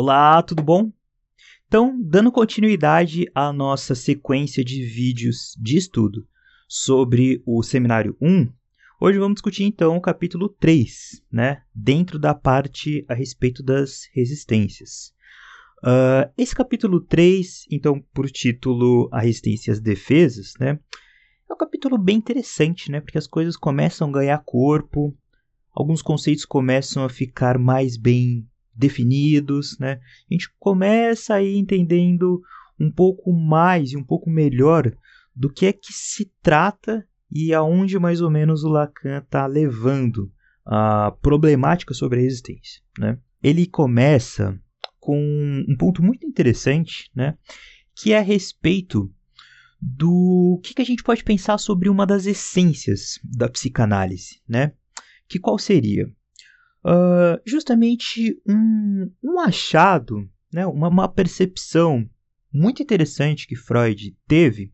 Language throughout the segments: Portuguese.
Olá, tudo bom? Então, dando continuidade à nossa sequência de vídeos de estudo sobre o seminário 1, hoje vamos discutir então o capítulo 3, né, dentro da parte a respeito das resistências. Uh, esse capítulo 3, então, por título A Resistência e as Defesas, né, é um capítulo bem interessante, né, porque as coisas começam a ganhar corpo, alguns conceitos começam a ficar mais bem definidos, né? A gente começa aí entendendo um pouco mais e um pouco melhor do que é que se trata e aonde mais ou menos o Lacan está levando a problemática sobre a resistência, né? Ele começa com um ponto muito interessante, né? Que é a respeito do que, que a gente pode pensar sobre uma das essências da psicanálise, né? que qual seria? Uh, justamente um, um achado, né, uma, uma percepção muito interessante que Freud teve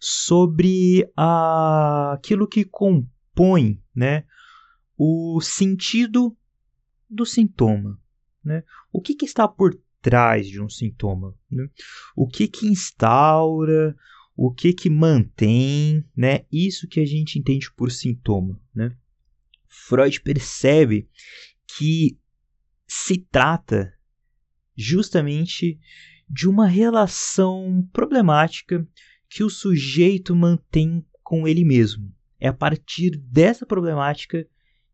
sobre a, aquilo que compõe né, o sentido do sintoma. Né? O que, que está por trás de um sintoma? Né? O que, que instaura, o que, que mantém né, isso que a gente entende por sintoma. Né? Freud percebe que se trata justamente de uma relação problemática que o sujeito mantém com ele mesmo. É a partir dessa problemática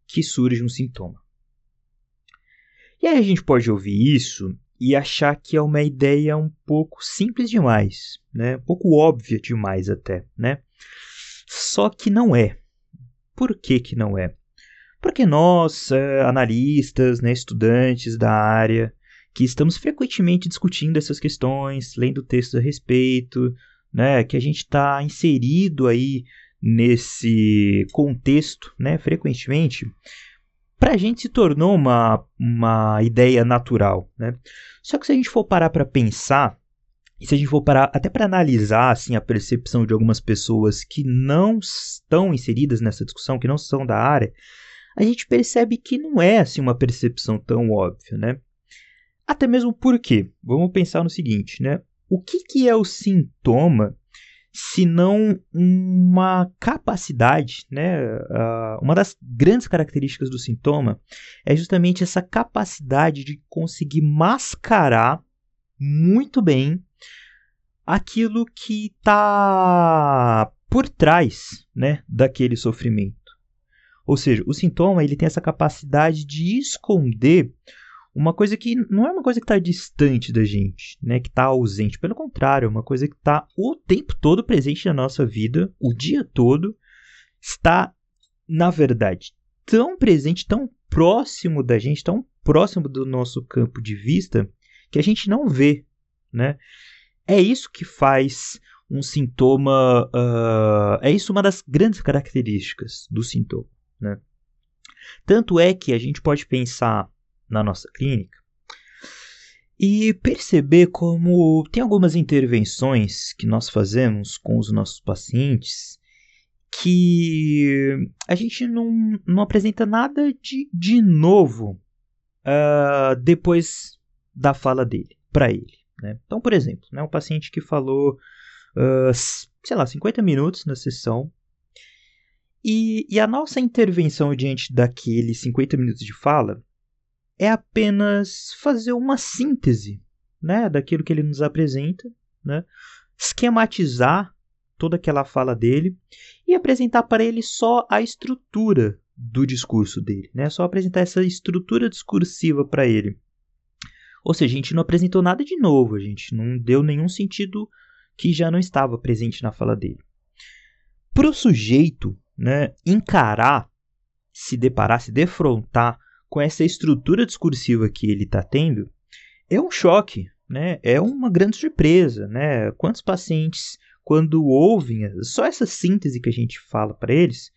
que surge um sintoma. E aí a gente pode ouvir isso e achar que é uma ideia um pouco simples demais, né? Um pouco óbvia demais até, né? Só que não é. Por que que não é? Porque nós, é, analistas, né, estudantes da área, que estamos frequentemente discutindo essas questões, lendo textos a respeito, né, que a gente está inserido aí nesse contexto, né, frequentemente, para a gente se tornou uma, uma ideia natural, né? Só que se a gente for parar para pensar, e se a gente for parar até para analisar assim a percepção de algumas pessoas que não estão inseridas nessa discussão, que não são da área, a gente percebe que não é assim uma percepção tão óbvia, né? Até mesmo porque, vamos pensar no seguinte, né? O que, que é o sintoma se não uma capacidade, né? Uma das grandes características do sintoma é justamente essa capacidade de conseguir mascarar muito bem aquilo que está por trás, né, daquele sofrimento. Ou seja, o sintoma ele tem essa capacidade de esconder uma coisa que não é uma coisa que está distante da gente, né, que está ausente. Pelo contrário, é uma coisa que está o tempo todo presente na nossa vida, o dia todo, está, na verdade, tão presente, tão próximo da gente, tão próximo do nosso campo de vista, que a gente não vê. Né? É isso que faz um sintoma. Uh, é isso uma das grandes características do sintoma. Né? Tanto é que a gente pode pensar na nossa clínica e perceber como tem algumas intervenções que nós fazemos com os nossos pacientes que a gente não, não apresenta nada de, de novo uh, depois da fala dele, para ele. Né? Então, por exemplo, né, um paciente que falou, uh, sei lá, 50 minutos na sessão, e, e a nossa intervenção diante daqueles 50 minutos de fala é apenas fazer uma síntese né, daquilo que ele nos apresenta, né, esquematizar toda aquela fala dele e apresentar para ele só a estrutura do discurso dele, né, só apresentar essa estrutura discursiva para ele. Ou seja, a gente não apresentou nada de novo, a gente não deu nenhum sentido que já não estava presente na fala dele. Para o sujeito né, encarar, se deparar, se defrontar com essa estrutura discursiva que ele está tendo, é um choque, né? é uma grande surpresa. Né? Quantos pacientes, quando ouvem só essa síntese que a gente fala para eles,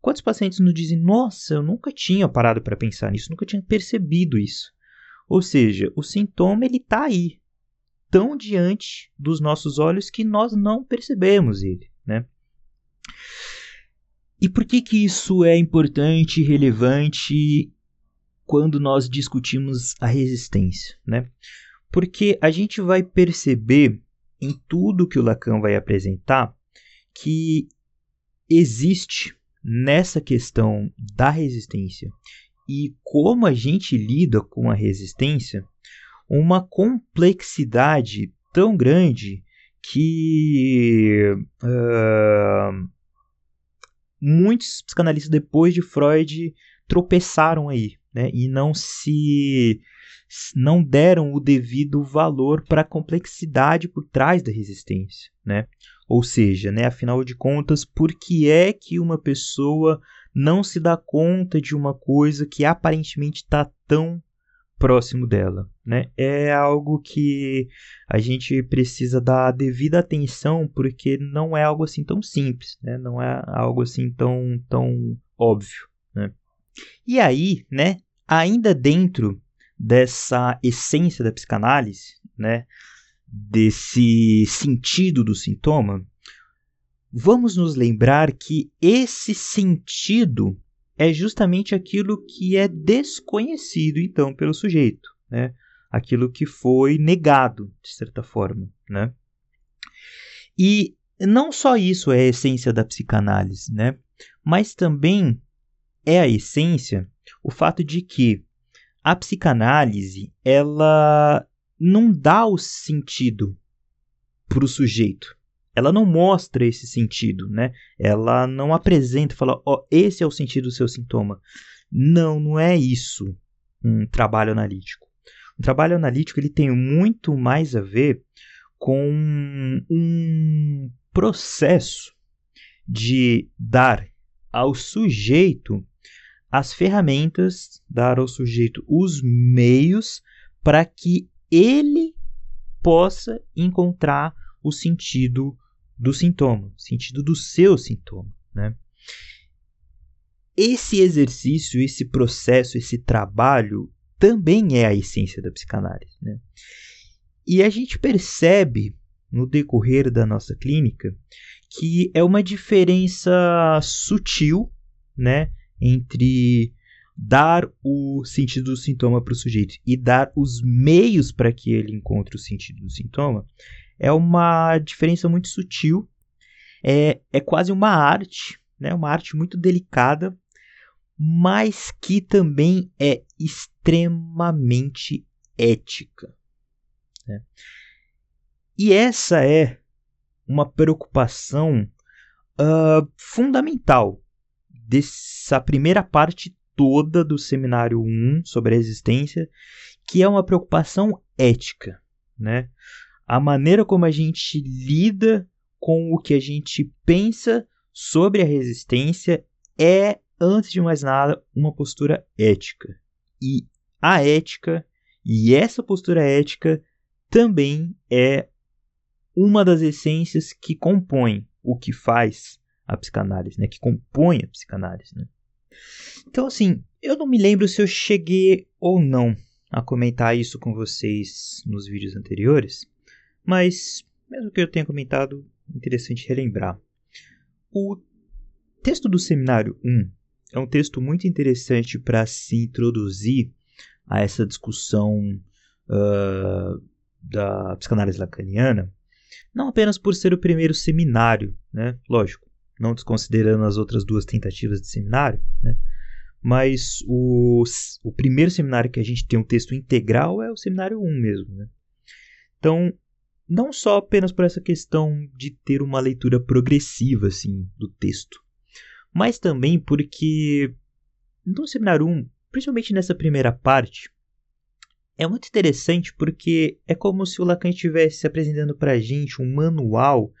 quantos pacientes nos dizem: Nossa, eu nunca tinha parado para pensar nisso, nunca tinha percebido isso. Ou seja, o sintoma ele está aí, tão diante dos nossos olhos que nós não percebemos ele. Né? E por que, que isso é importante, relevante quando nós discutimos a resistência, né? Porque a gente vai perceber em tudo que o Lacan vai apresentar que existe nessa questão da resistência e como a gente lida com a resistência uma complexidade tão grande que uh, muitos psicanalistas depois de Freud tropeçaram aí, né? E não se não deram o devido valor para a complexidade por trás da resistência, né? Ou seja, né, afinal de contas, por que é que uma pessoa não se dá conta de uma coisa que aparentemente está tão próximo dela, né? É algo que a gente precisa dar devida atenção porque não é algo assim tão simples, né? Não é algo assim tão tão óbvio, né? E aí, né? Ainda dentro dessa essência da psicanálise, né? Desse sentido do sintoma, vamos nos lembrar que esse sentido é justamente aquilo que é desconhecido, então, pelo sujeito, né? aquilo que foi negado, de certa forma. Né? E não só isso é a essência da psicanálise, né? mas também é a essência o fato de que a psicanálise ela não dá o sentido para o sujeito ela não mostra esse sentido, né? Ela não apresenta, fala, ó, oh, esse é o sentido do seu sintoma. Não, não é isso um trabalho analítico. Um trabalho analítico ele tem muito mais a ver com um processo de dar ao sujeito as ferramentas, dar ao sujeito os meios para que ele possa encontrar o sentido do sintoma, sentido do seu sintoma, né? Esse exercício, esse processo, esse trabalho também é a essência da psicanálise, né? E a gente percebe no decorrer da nossa clínica que é uma diferença sutil, né, entre dar o sentido do sintoma para o sujeito e dar os meios para que ele encontre o sentido do sintoma, é uma diferença muito sutil, é, é quase uma arte, né? uma arte muito delicada, mas que também é extremamente ética. Né? E essa é uma preocupação uh, fundamental dessa primeira parte toda do seminário 1 sobre a existência, que é uma preocupação ética, né? A maneira como a gente lida com o que a gente pensa sobre a resistência é, antes de mais nada, uma postura ética. E a ética e essa postura ética também é uma das essências que compõem o que faz a psicanálise, né? Que compõe a psicanálise, né? Então, assim, eu não me lembro se eu cheguei ou não a comentar isso com vocês nos vídeos anteriores, mas, mesmo que eu tenha comentado, interessante relembrar. O texto do Seminário 1 é um texto muito interessante para se introduzir a essa discussão uh, da psicanálise lacaniana, não apenas por ser o primeiro seminário, né? lógico, não desconsiderando as outras duas tentativas de seminário, né? mas o, o primeiro seminário que a gente tem um texto integral é o seminário 1 mesmo. Né? Então, não só apenas por essa questão de ter uma leitura progressiva assim do texto, mas também porque no seminário 1, principalmente nessa primeira parte, é muito interessante porque é como se o Lacan estivesse apresentando para a gente um manual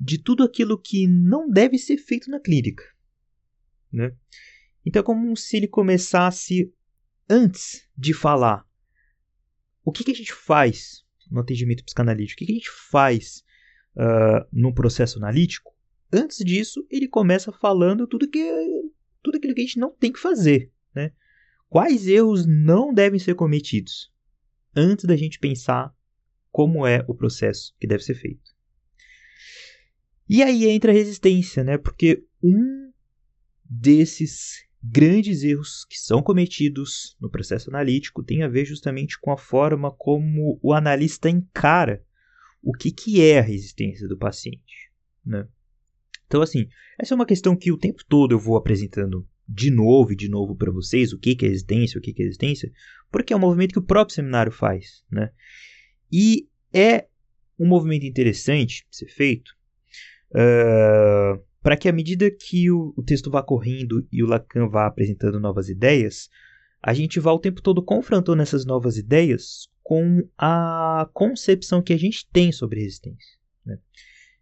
de tudo aquilo que não deve ser feito na clínica. Né? Então é como se ele começasse antes de falar o que, que a gente faz no atendimento psicanalítico? O que a gente faz uh, no processo analítico? Antes disso, ele começa falando tudo, que, tudo aquilo que a gente não tem que fazer. Né? Quais erros não devem ser cometidos antes da gente pensar como é o processo que deve ser feito. E aí entra a resistência, né? Porque um desses grandes erros que são cometidos no processo analítico têm a ver justamente com a forma como o analista encara o que, que é a resistência do paciente. Né? Então, assim, essa é uma questão que o tempo todo eu vou apresentando de novo e de novo para vocês o que, que é resistência, o que, que é resistência, porque é um movimento que o próprio seminário faz. Né? E é um movimento interessante de ser feito uh, para que, à medida que o, o, texto vá correndo e o Lacan vá apresentando novas ideias, a gente vá o tempo todo confrontando essas novas ideias com a concepção que a gente tem sobre resistência. Né?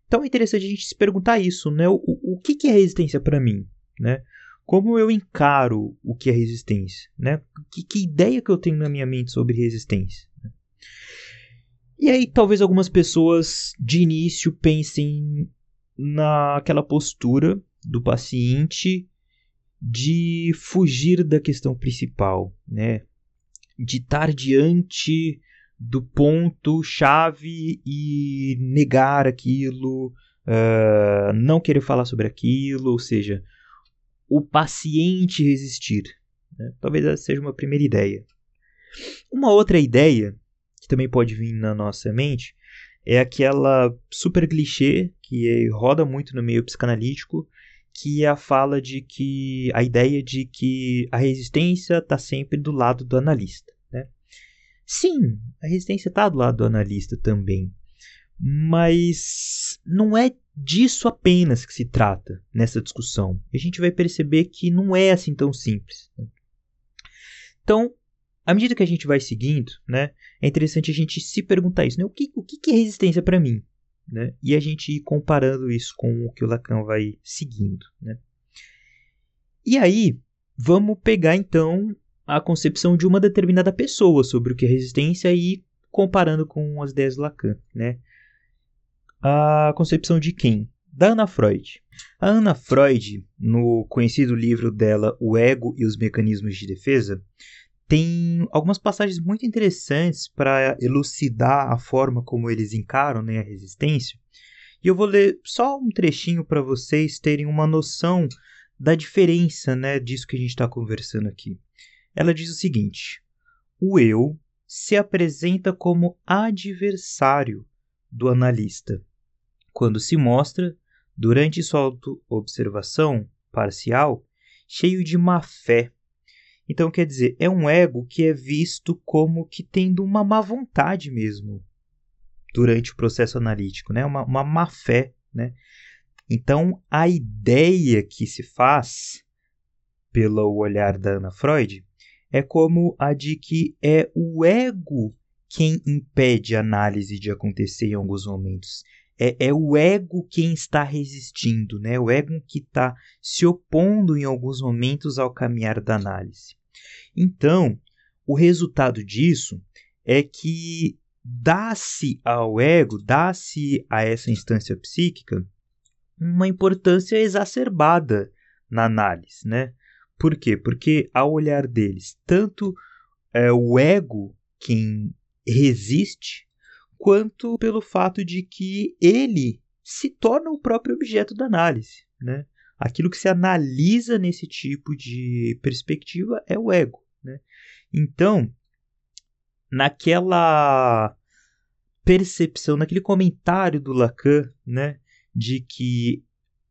Então é interessante a gente se perguntar isso, né? O, o que, que é resistência para mim? Né? Como eu encaro o que é resistência? Né? Que, que ideia que eu tenho na minha mente sobre resistência? Né? E aí talvez algumas pessoas de início pensem naquela postura do paciente de fugir da questão principal, né? De estar diante do ponto chave e negar aquilo, uh, não querer falar sobre aquilo, ou seja, o paciente resistir. Né? Talvez essa seja uma primeira ideia. Uma outra ideia que também pode vir na nossa mente é aquela super clichê que roda muito no meio psicanalítico, que é a fala de que a ideia de que a resistência está sempre do lado do analista. Né? Sim, a resistência está do lado do analista também, mas não é disso apenas que se trata nessa discussão. A gente vai perceber que não é assim tão simples. Né? Então, à medida que a gente vai seguindo, né, é interessante a gente se perguntar isso, né? O que, o que é resistência para mim? Né? E a gente ir comparando isso com o que o Lacan vai seguindo. Né? E aí, vamos pegar então a concepção de uma determinada pessoa sobre o que é resistência e comparando com as ideias do Lacan. Né? A concepção de quem? Da Ana Freud. A Ana Freud, no conhecido livro dela O Ego e os Mecanismos de Defesa, tem algumas passagens muito interessantes para elucidar a forma como eles encaram né, a resistência. E eu vou ler só um trechinho para vocês terem uma noção da diferença né, disso que a gente está conversando aqui. Ela diz o seguinte: o eu se apresenta como adversário do analista, quando se mostra, durante sua auto-observação parcial, cheio de má fé então, quer dizer, é um ego que é visto como que tendo uma má vontade mesmo durante o processo analítico, né? uma, uma má fé. Né? Então, a ideia que se faz pelo olhar da Ana Freud é como a de que é o ego quem impede a análise de acontecer em alguns momentos. É, é o ego quem está resistindo, né? o ego que está se opondo em alguns momentos ao caminhar da análise. Então, o resultado disso é que dá-se ao ego, dá-se a essa instância psíquica uma importância exacerbada na análise, né? Por quê? Porque ao olhar deles, tanto é o ego quem resiste, quanto pelo fato de que ele se torna o próprio objeto da análise, né? Aquilo que se analisa nesse tipo de perspectiva é o ego. Né? Então, naquela percepção, naquele comentário do Lacan, né, de que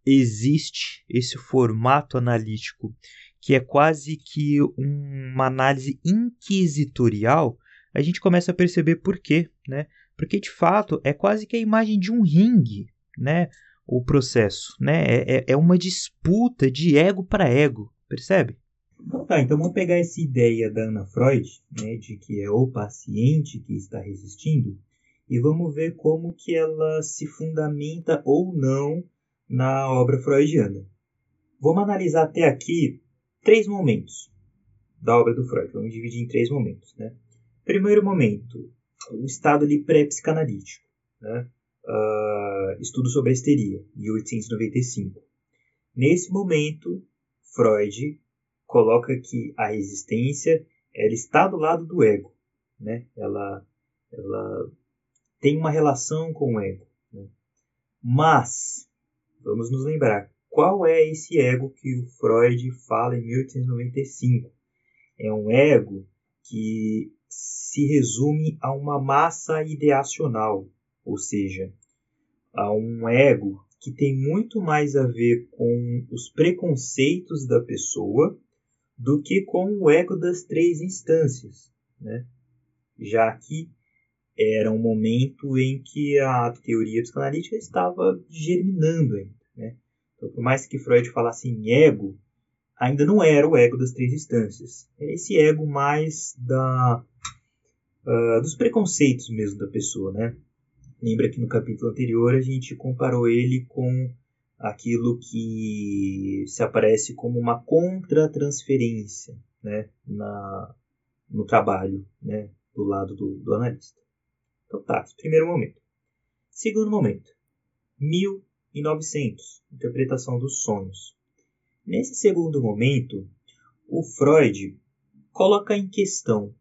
existe esse formato analítico que é quase que uma análise inquisitorial, a gente começa a perceber por quê, né? Porque de fato é quase que a imagem de um ringue, né? O processo, né? É, é, é uma disputa de ego para ego, percebe? Então tá, então vamos pegar essa ideia da Ana Freud, né, de que é o paciente que está resistindo, e vamos ver como que ela se fundamenta ou não na obra freudiana. Vamos analisar até aqui três momentos da obra do Freud. Vamos dividir em três momentos, né? Primeiro momento, o estado ali pré-psicanalítico, né? Uh, Estudo sobre a Histeria, 1895. Nesse momento, Freud coloca que a resistência ela está do lado do ego, né? Ela, ela tem uma relação com o ego. Né? Mas vamos nos lembrar qual é esse ego que o Freud fala em 1895? É um ego que se resume a uma massa ideacional, ou seja, a um ego que tem muito mais a ver com os preconceitos da pessoa do que com o ego das três instâncias, né? já que era um momento em que a teoria psicanalítica estava germinando ainda. Né? Então, por mais que Freud falasse em ego, ainda não era o ego das três instâncias. Era esse ego mais da, uh, dos preconceitos mesmo da pessoa. Né? Lembra que no capítulo anterior a gente comparou ele com aquilo que se aparece como uma contratransferência né, na, no trabalho né, do lado do, do analista. Então tá, primeiro momento. Segundo momento, 1900, interpretação dos sonhos. Nesse segundo momento, o Freud coloca em questão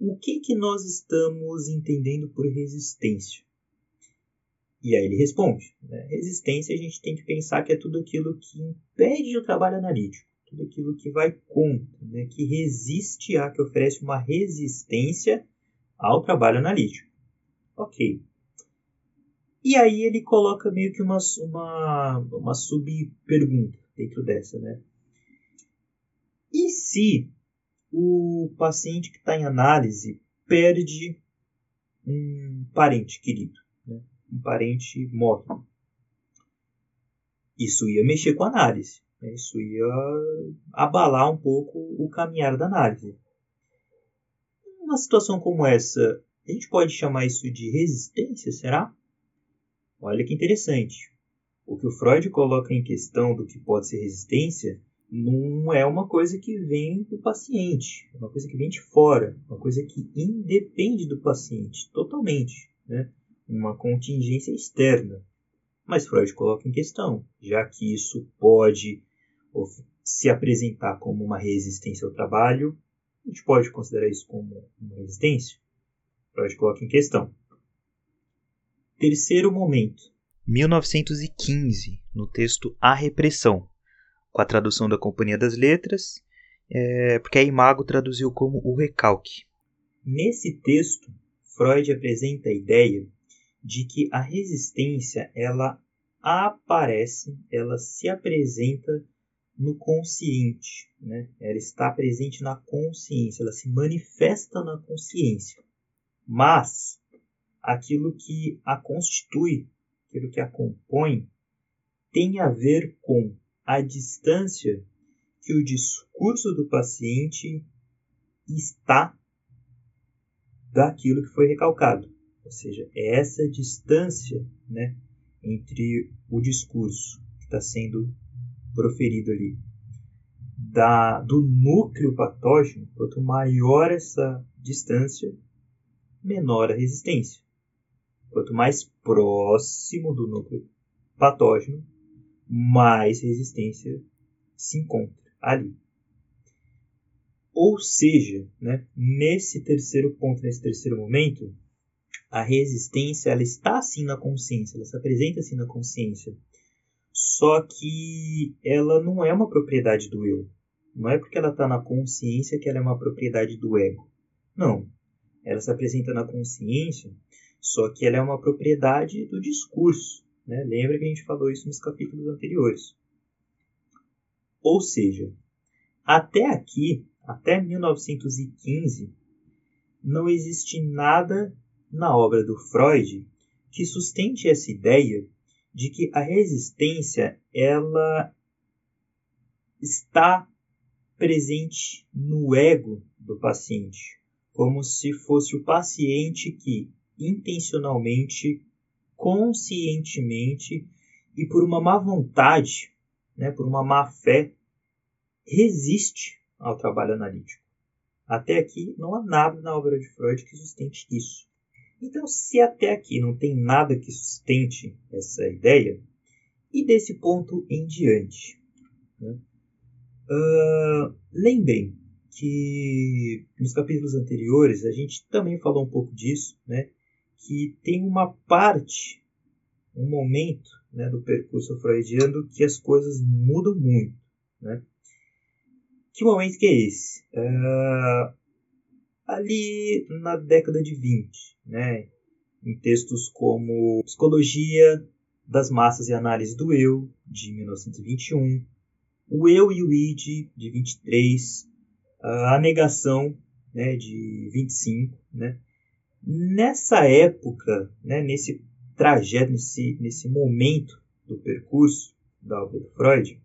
o que, que nós estamos entendendo por resistência. E aí ele responde: né? resistência a gente tem que pensar que é tudo aquilo que impede o trabalho analítico, tudo aquilo que vai contra, né? que resiste a, que oferece uma resistência ao trabalho analítico. Ok. E aí ele coloca meio que uma, uma, uma sub-pergunta dentro dessa, né? E se o paciente que está em análise perde um parente querido, né? um parente morre. Isso ia mexer com a análise, né? isso ia abalar um pouco o caminhar da análise. Uma situação como essa, a gente pode chamar isso de resistência, será? Olha que interessante. O que o Freud coloca em questão do que pode ser resistência não é uma coisa que vem do paciente, é uma coisa que vem de fora, uma coisa que independe do paciente totalmente, né? uma contingência externa. Mas Freud coloca em questão, já que isso pode se apresentar como uma resistência ao trabalho, a gente pode considerar isso como uma resistência? Freud coloca em questão. Terceiro momento. 1915, no texto A Repressão, com a tradução da Companhia das Letras, é, porque a Imago traduziu como o recalque. Nesse texto, Freud apresenta a ideia de que a resistência ela aparece, ela se apresenta no consciente, né? Ela está presente na consciência, ela se manifesta na consciência. Mas aquilo que a constitui, aquilo que a compõe, tem a ver com a distância que o discurso do paciente está daquilo que foi recalcado. Ou seja, é essa distância né, entre o discurso que está sendo proferido ali da, do núcleo patógeno, quanto maior essa distância, menor a resistência. Quanto mais próximo do núcleo patógeno, mais resistência se encontra ali. Ou seja, né, nesse terceiro ponto, nesse terceiro momento, a resistência ela está assim na consciência, ela se apresenta assim na consciência. Só que ela não é uma propriedade do eu. Não é porque ela está na consciência que ela é uma propriedade do ego. Não. Ela se apresenta na consciência, só que ela é uma propriedade do discurso. Né? Lembra que a gente falou isso nos capítulos anteriores. Ou seja, até aqui, até 1915, não existe nada na obra do Freud que sustente essa ideia de que a resistência ela está presente no ego do paciente, como se fosse o paciente que intencionalmente conscientemente e por uma má vontade, né, por uma má fé, resiste ao trabalho analítico. Até aqui não há nada na obra de Freud que sustente isso. Então, se até aqui não tem nada que sustente essa ideia, e desse ponto em diante? Né? Uh, lembrem que nos capítulos anteriores a gente também falou um pouco disso, né? Que tem uma parte, um momento né, do percurso freudiano que as coisas mudam muito. Né? Que momento que é esse? Uh, ali na década de 20, né, em textos como Psicologia das Massas e Análise do Eu, de 1921, O Eu e o Id, de 23, A Negação, né, de 25. Né. Nessa época, né, nesse trajeto, nesse, nesse momento do percurso da do Freud,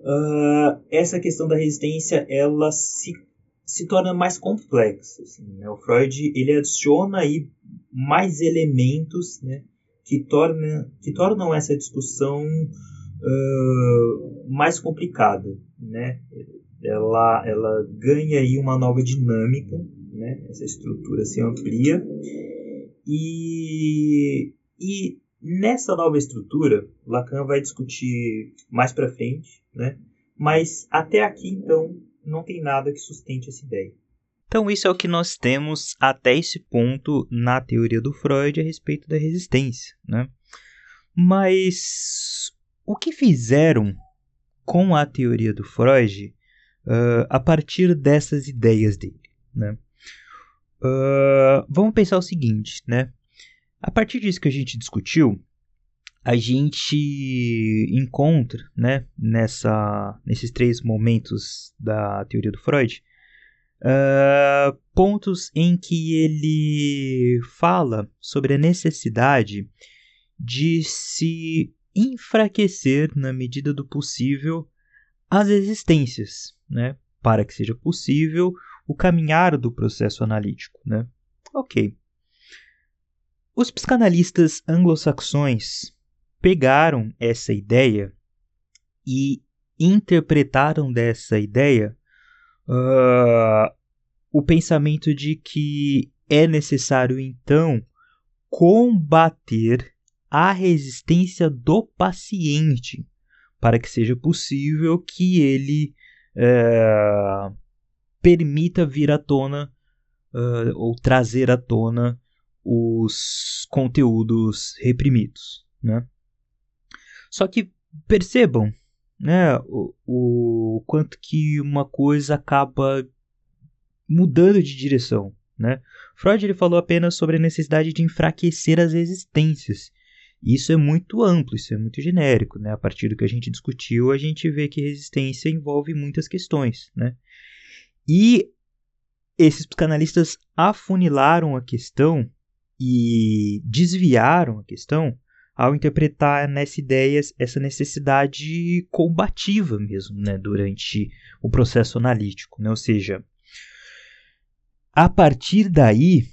uh, essa questão da resistência ela se, se torna mais complexa. Assim, né? O Freud ele adiciona aí mais elementos né, que, torna, que tornam essa discussão uh, mais complicada. Né? Ela, ela ganha aí uma nova dinâmica, né? essa estrutura se amplia e, e nessa nova estrutura, Lacan vai discutir mais para frente, né? Mas até aqui, então, não tem nada que sustente essa ideia. Então, isso é o que nós temos até esse ponto na teoria do Freud a respeito da resistência, né? Mas o que fizeram com a teoria do Freud uh, a partir dessas ideias dele, né? Uh, vamos pensar o seguinte, né? A partir disso que a gente discutiu, a gente encontra, né, nessa, nesses três momentos da teoria do Freud, uh, pontos em que ele fala sobre a necessidade de se enfraquecer na medida do possível as existências, né, para que seja possível o caminhar do processo analítico, né? Ok. Os psicanalistas anglo-saxões pegaram essa ideia e interpretaram dessa ideia uh, o pensamento de que é necessário então combater a resistência do paciente para que seja possível que ele uh, permita vir à tona uh, ou trazer à tona os conteúdos reprimidos, né? Só que percebam, né, o, o quanto que uma coisa acaba mudando de direção, né? Freud ele falou apenas sobre a necessidade de enfraquecer as existências. Isso é muito amplo, isso é muito genérico, né? A partir do que a gente discutiu, a gente vê que resistência envolve muitas questões, né? E esses psicanalistas afunilaram a questão e desviaram a questão ao interpretar nessa ideia essa necessidade combativa mesmo, né, durante o processo analítico, né? Ou seja, a partir daí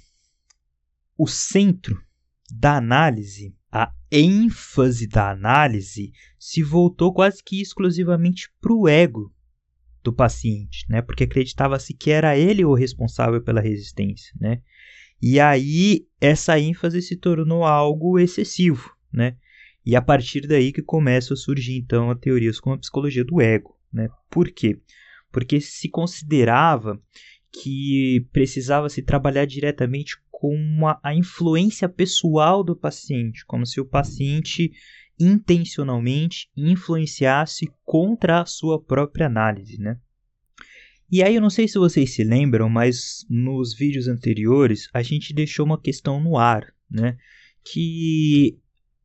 o centro da análise, a ênfase da análise se voltou quase que exclusivamente para o ego do paciente, né? Porque acreditava-se que era ele o responsável pela resistência, né? E aí essa ênfase se tornou algo excessivo, né? E a partir daí que começam a surgir então as teorias como a psicologia do ego, né? Por quê? Porque se considerava que precisava se trabalhar diretamente com a influência pessoal do paciente, como se o paciente intencionalmente influenciasse contra a sua própria análise, né? E aí eu não sei se vocês se lembram, mas nos vídeos anteriores a gente deixou uma questão no ar, né? Que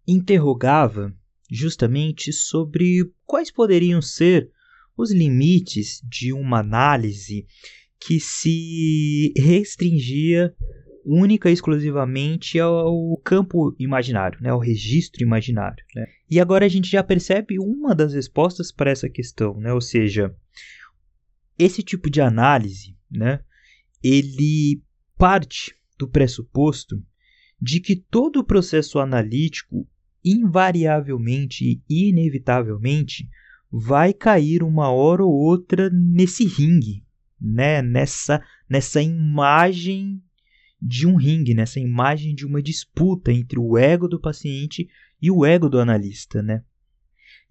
interrogava justamente sobre quais poderiam ser os limites de uma análise que se restringia única e exclusivamente ao campo imaginário, né, ao registro imaginário. Né? E agora a gente já percebe uma das respostas para essa questão, né? ou seja, esse tipo de análise, né, ele parte do pressuposto de que todo o processo analítico invariavelmente e inevitavelmente vai cair uma hora ou outra nesse ringue, né, nessa nessa imagem de um ringue, nessa imagem de uma disputa entre o ego do paciente e o ego do analista, né?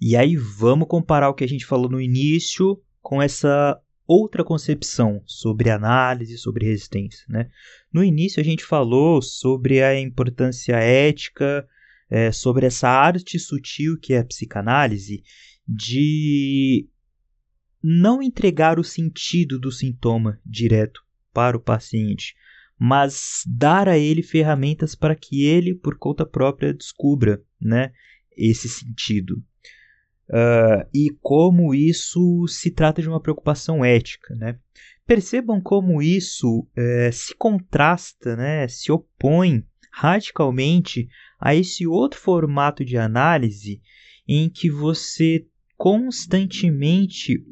E aí vamos comparar o que a gente falou no início com essa outra concepção sobre análise, sobre resistência, né? No início a gente falou sobre a importância ética é, sobre essa arte sutil que é a psicanálise de não entregar o sentido do sintoma direto para o paciente, mas dar a ele ferramentas para que ele, por conta própria, descubra né, esse sentido. Uh, e como isso se trata de uma preocupação ética. Né? Percebam como isso é, se contrasta, né, se opõe radicalmente a esse outro formato de análise em que você constantemente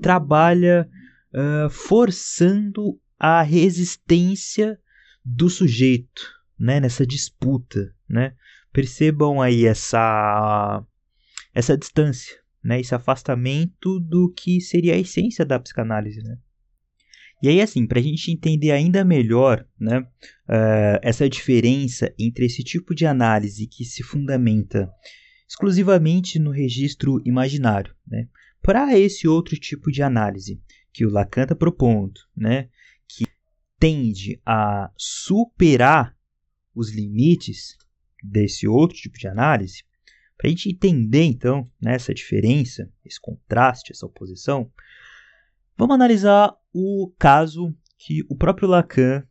trabalha uh, forçando a resistência do sujeito né, nessa disputa. Né? Percebam aí essa, essa distância, né, esse afastamento do que seria a essência da psicanálise. Né? E aí, assim, para a gente entender ainda melhor né, uh, essa diferença entre esse tipo de análise que se fundamenta exclusivamente no registro imaginário, né, para esse outro tipo de análise que o Lacan está propondo, né, tende a superar os limites desse outro tipo de análise, para a gente entender então né, essa diferença, esse contraste, essa oposição, vamos analisar o caso que o próprio Lacan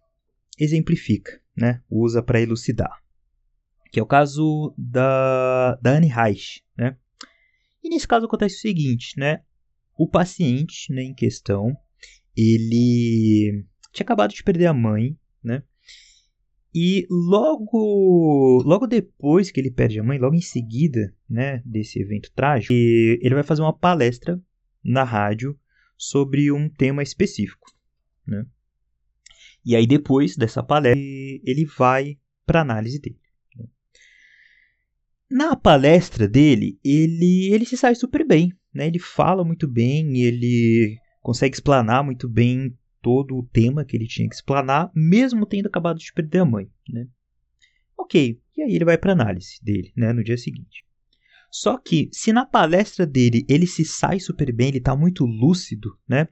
exemplifica, né, usa para elucidar, que é o caso da, da Anne Reich. Né? E nesse caso acontece o seguinte, né, o paciente né, em questão, ele tinha acabado de perder a mãe, né, e logo, logo depois que ele perde a mãe, logo em seguida, né, desse evento trágico, ele vai fazer uma palestra na rádio sobre um tema específico. Né? E aí, depois dessa palestra, ele vai para análise dele. Né? Na palestra dele, ele, ele se sai super bem. Né? Ele fala muito bem, ele consegue explanar muito bem todo o tema que ele tinha que explanar, mesmo tendo acabado de perder a mãe. Né? Ok, e aí ele vai para análise dele né, no dia seguinte. Só que, se na palestra dele ele se sai super bem, ele está muito lúcido, né?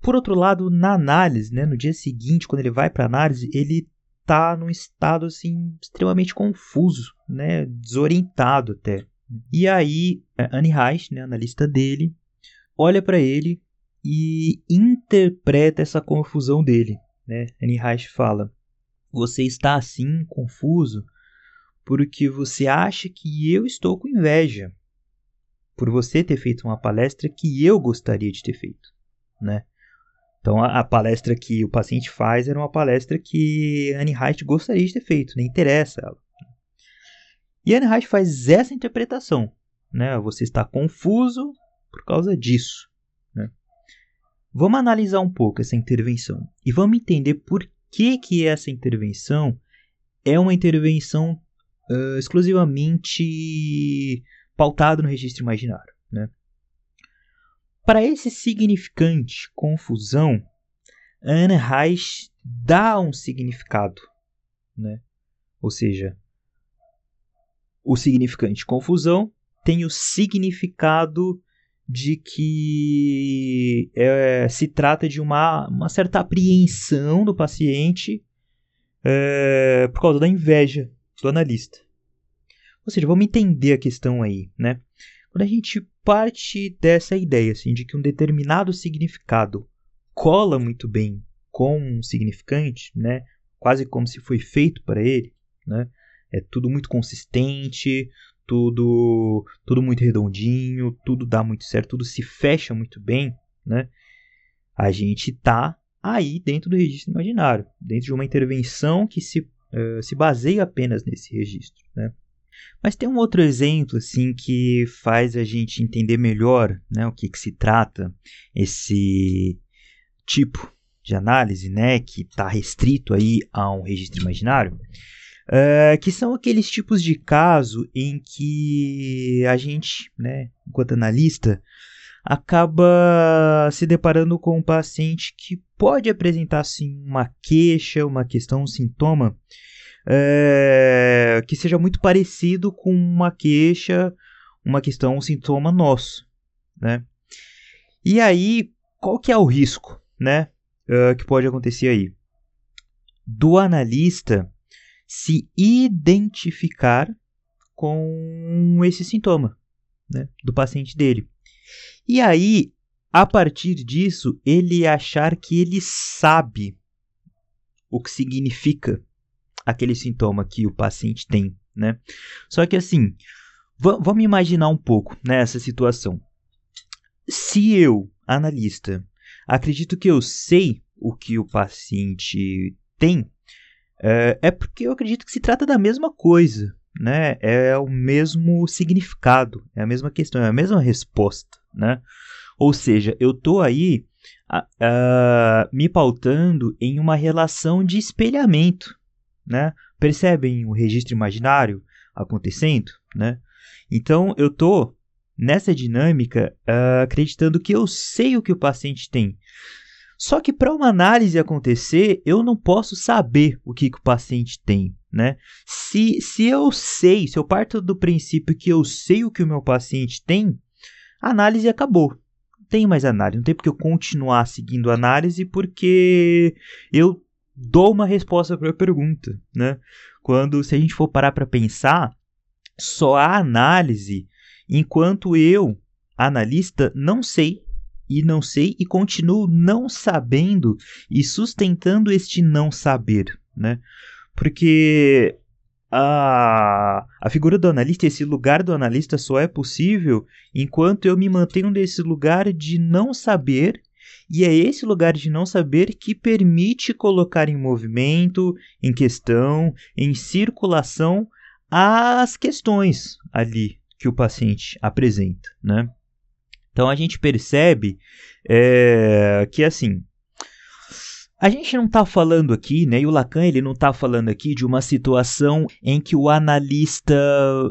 Por outro lado, na análise, né, no dia seguinte, quando ele vai para análise, ele está num estado assim extremamente confuso, né, desorientado até. E aí, Annie Reich, né, analista dele, olha para ele e interpreta essa confusão dele, né? Reich fala: "Você está assim confuso porque você acha que eu estou com inveja por você ter feito uma palestra que eu gostaria de ter feito, né? Então a, a palestra que o paciente faz era uma palestra que Anne Reich gostaria de ter feito, nem interessa ela. E Anne Reich faz essa interpretação, né? Você está confuso por causa disso, né? Vamos analisar um pouco essa intervenção e vamos entender por que que essa intervenção é uma intervenção uh, exclusivamente pautado no registro imaginário. Né? Para esse significante confusão, Anne Reich dá um significado, né? ou seja, o significante confusão tem o significado de que é, se trata de uma, uma certa apreensão do paciente é, por causa da inveja do analista. Ou seja, vamos entender a questão aí, né? Quando a gente parte dessa ideia assim, de que um determinado significado cola muito bem com um significante, né? Quase como se foi feito para ele, né? É tudo muito consistente, tudo tudo muito redondinho, tudo dá muito certo, tudo se fecha muito bem, né? A gente tá aí dentro do registro imaginário, dentro de uma intervenção que se uh, se baseia apenas nesse registro. Né? Mas tem um outro exemplo assim que faz a gente entender melhor né, o que, que se trata esse tipo de análise, né, que está restrito aí a um registro imaginário, uh, que são aqueles tipos de caso em que a gente, né, enquanto analista, acaba se deparando com um paciente que pode apresentar sim uma queixa, uma questão, um sintoma é, que seja muito parecido com uma queixa, uma questão, um sintoma nosso, né? E aí, qual que é o risco, né, uh, que pode acontecer aí? Do analista se identificar com esse sintoma né, do paciente dele. E aí, a partir disso, ele achar que ele sabe o que significa aquele sintoma que o paciente tem, né? Só que assim, vamos imaginar um pouco nessa né, situação. Se eu, analista, acredito que eu sei o que o paciente tem, é, é porque eu acredito que se trata da mesma coisa, né? É o mesmo significado, é a mesma questão, é a mesma resposta, né? Ou seja, eu tô aí me pautando em uma relação de espelhamento, né? Percebem o registro imaginário acontecendo, né? Então eu tô nessa dinâmica uh, acreditando que eu sei o que o paciente tem. Só que para uma análise acontecer, eu não posso saber o que, que o paciente tem, né? Se, se eu sei, se eu parto do princípio que eu sei o que o meu paciente tem, a análise acabou. Não tem mais análise, não tem porque eu continuar seguindo a análise, porque eu dou uma resposta para a pergunta, né? Quando, se a gente for parar para pensar, só há análise enquanto eu, analista, não sei e não sei e continuo não sabendo e sustentando este não saber, né? Porque a, a figura do analista, esse lugar do analista só é possível enquanto eu me mantenho nesse lugar de não saber e é esse lugar de não saber que permite colocar em movimento, em questão, em circulação as questões ali que o paciente apresenta, né? Então a gente percebe é, que assim a gente não está falando aqui, né? E o Lacan ele não está falando aqui de uma situação em que o analista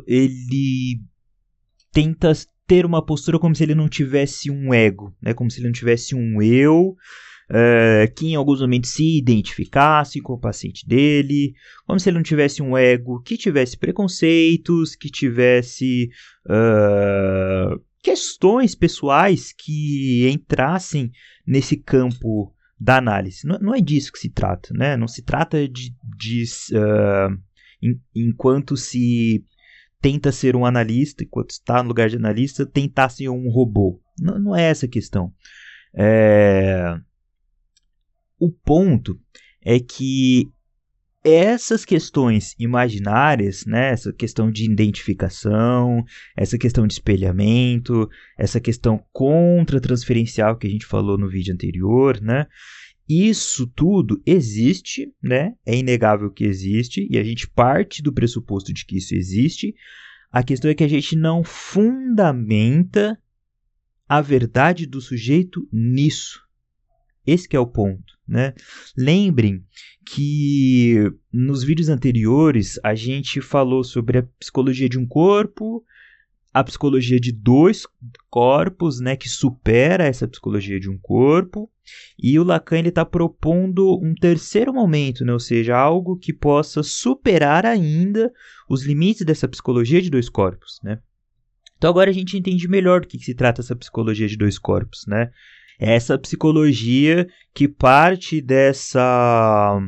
ele tenta ter uma postura como se ele não tivesse um ego, né? Como se ele não tivesse um eu uh, que em alguns momentos se identificasse com o paciente dele, como se ele não tivesse um ego que tivesse preconceitos, que tivesse uh, questões pessoais que entrassem nesse campo da análise. Não, não, é disso que se trata, né? Não se trata de, de uh, enquanto se tenta ser um analista, enquanto está no lugar de analista, tentar ser um robô. Não, não é essa a questão. É... O ponto é que essas questões imaginárias, né, essa questão de identificação, essa questão de espelhamento, essa questão contra-transferencial que a gente falou no vídeo anterior, né, isso tudo existe, né, é inegável que existe e a gente parte do pressuposto de que isso existe. A questão é que a gente não fundamenta a verdade do sujeito nisso. Esse é o ponto. Né? Lembrem que nos vídeos anteriores a gente falou sobre a psicologia de um corpo, a psicologia de dois corpos, né, que supera essa psicologia de um corpo, e o Lacan está propondo um terceiro momento, né, ou seja, algo que possa superar ainda os limites dessa psicologia de dois corpos, né? Então agora a gente entende melhor do que, que se trata essa psicologia de dois corpos, né? Essa psicologia que parte dessa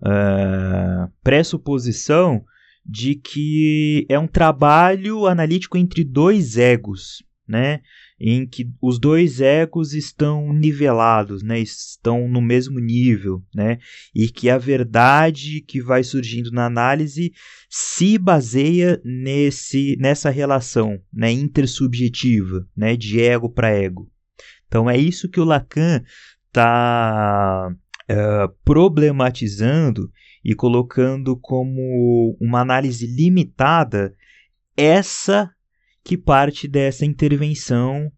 uh, pressuposição de que é um trabalho analítico entre dois egos, né? Em que os dois egos estão nivelados, né? Estão no mesmo nível, né? E que a verdade que vai surgindo na análise se baseia nesse nessa relação, né? Intersubjetiva, né? De ego para ego. Então é isso que o Lacan está uh, eh, problematizando e colocando como uma análise limitada essa que parte dessa intervenção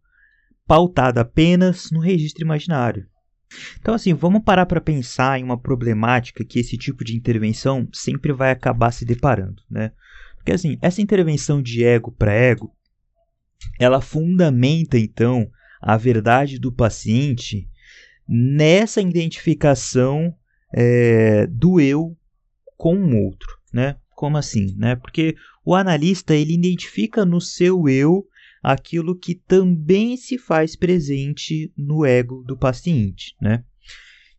pautada apenas no registro imaginário. Então, assim, vamos parar para pensar em uma problemática que esse tipo de intervenção sempre vai acabar se deparando, né? Porque, assim, essa intervenção de ego para ego, ela fundamenta, então, a verdade do paciente nessa identificação é, do eu com o outro, né? Como assim, né? Porque o analista ele identifica no seu eu aquilo que também se faz presente no ego do paciente, né?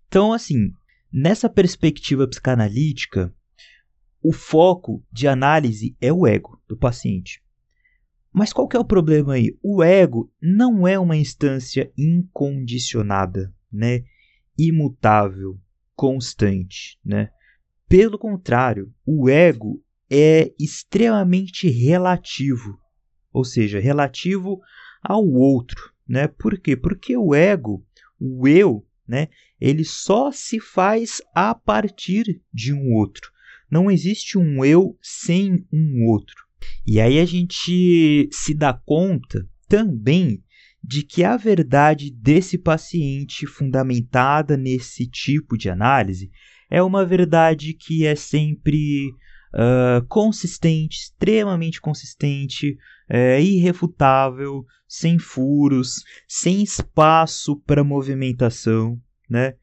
Então, assim, nessa perspectiva psicanalítica, o foco de análise é o ego do paciente. Mas qual que é o problema aí? O ego não é uma instância incondicionada, né? imutável, constante, né? Pelo contrário, o ego é extremamente relativo, ou seja, relativo ao outro, né? Por quê? Porque o ego, o eu, né, ele só se faz a partir de um outro. Não existe um eu sem um outro. E aí a gente se dá conta também de que a verdade desse paciente, fundamentada nesse tipo de análise, é uma verdade que é sempre uh, consistente, extremamente consistente, uh, irrefutável, sem furos, sem espaço para movimentação, né?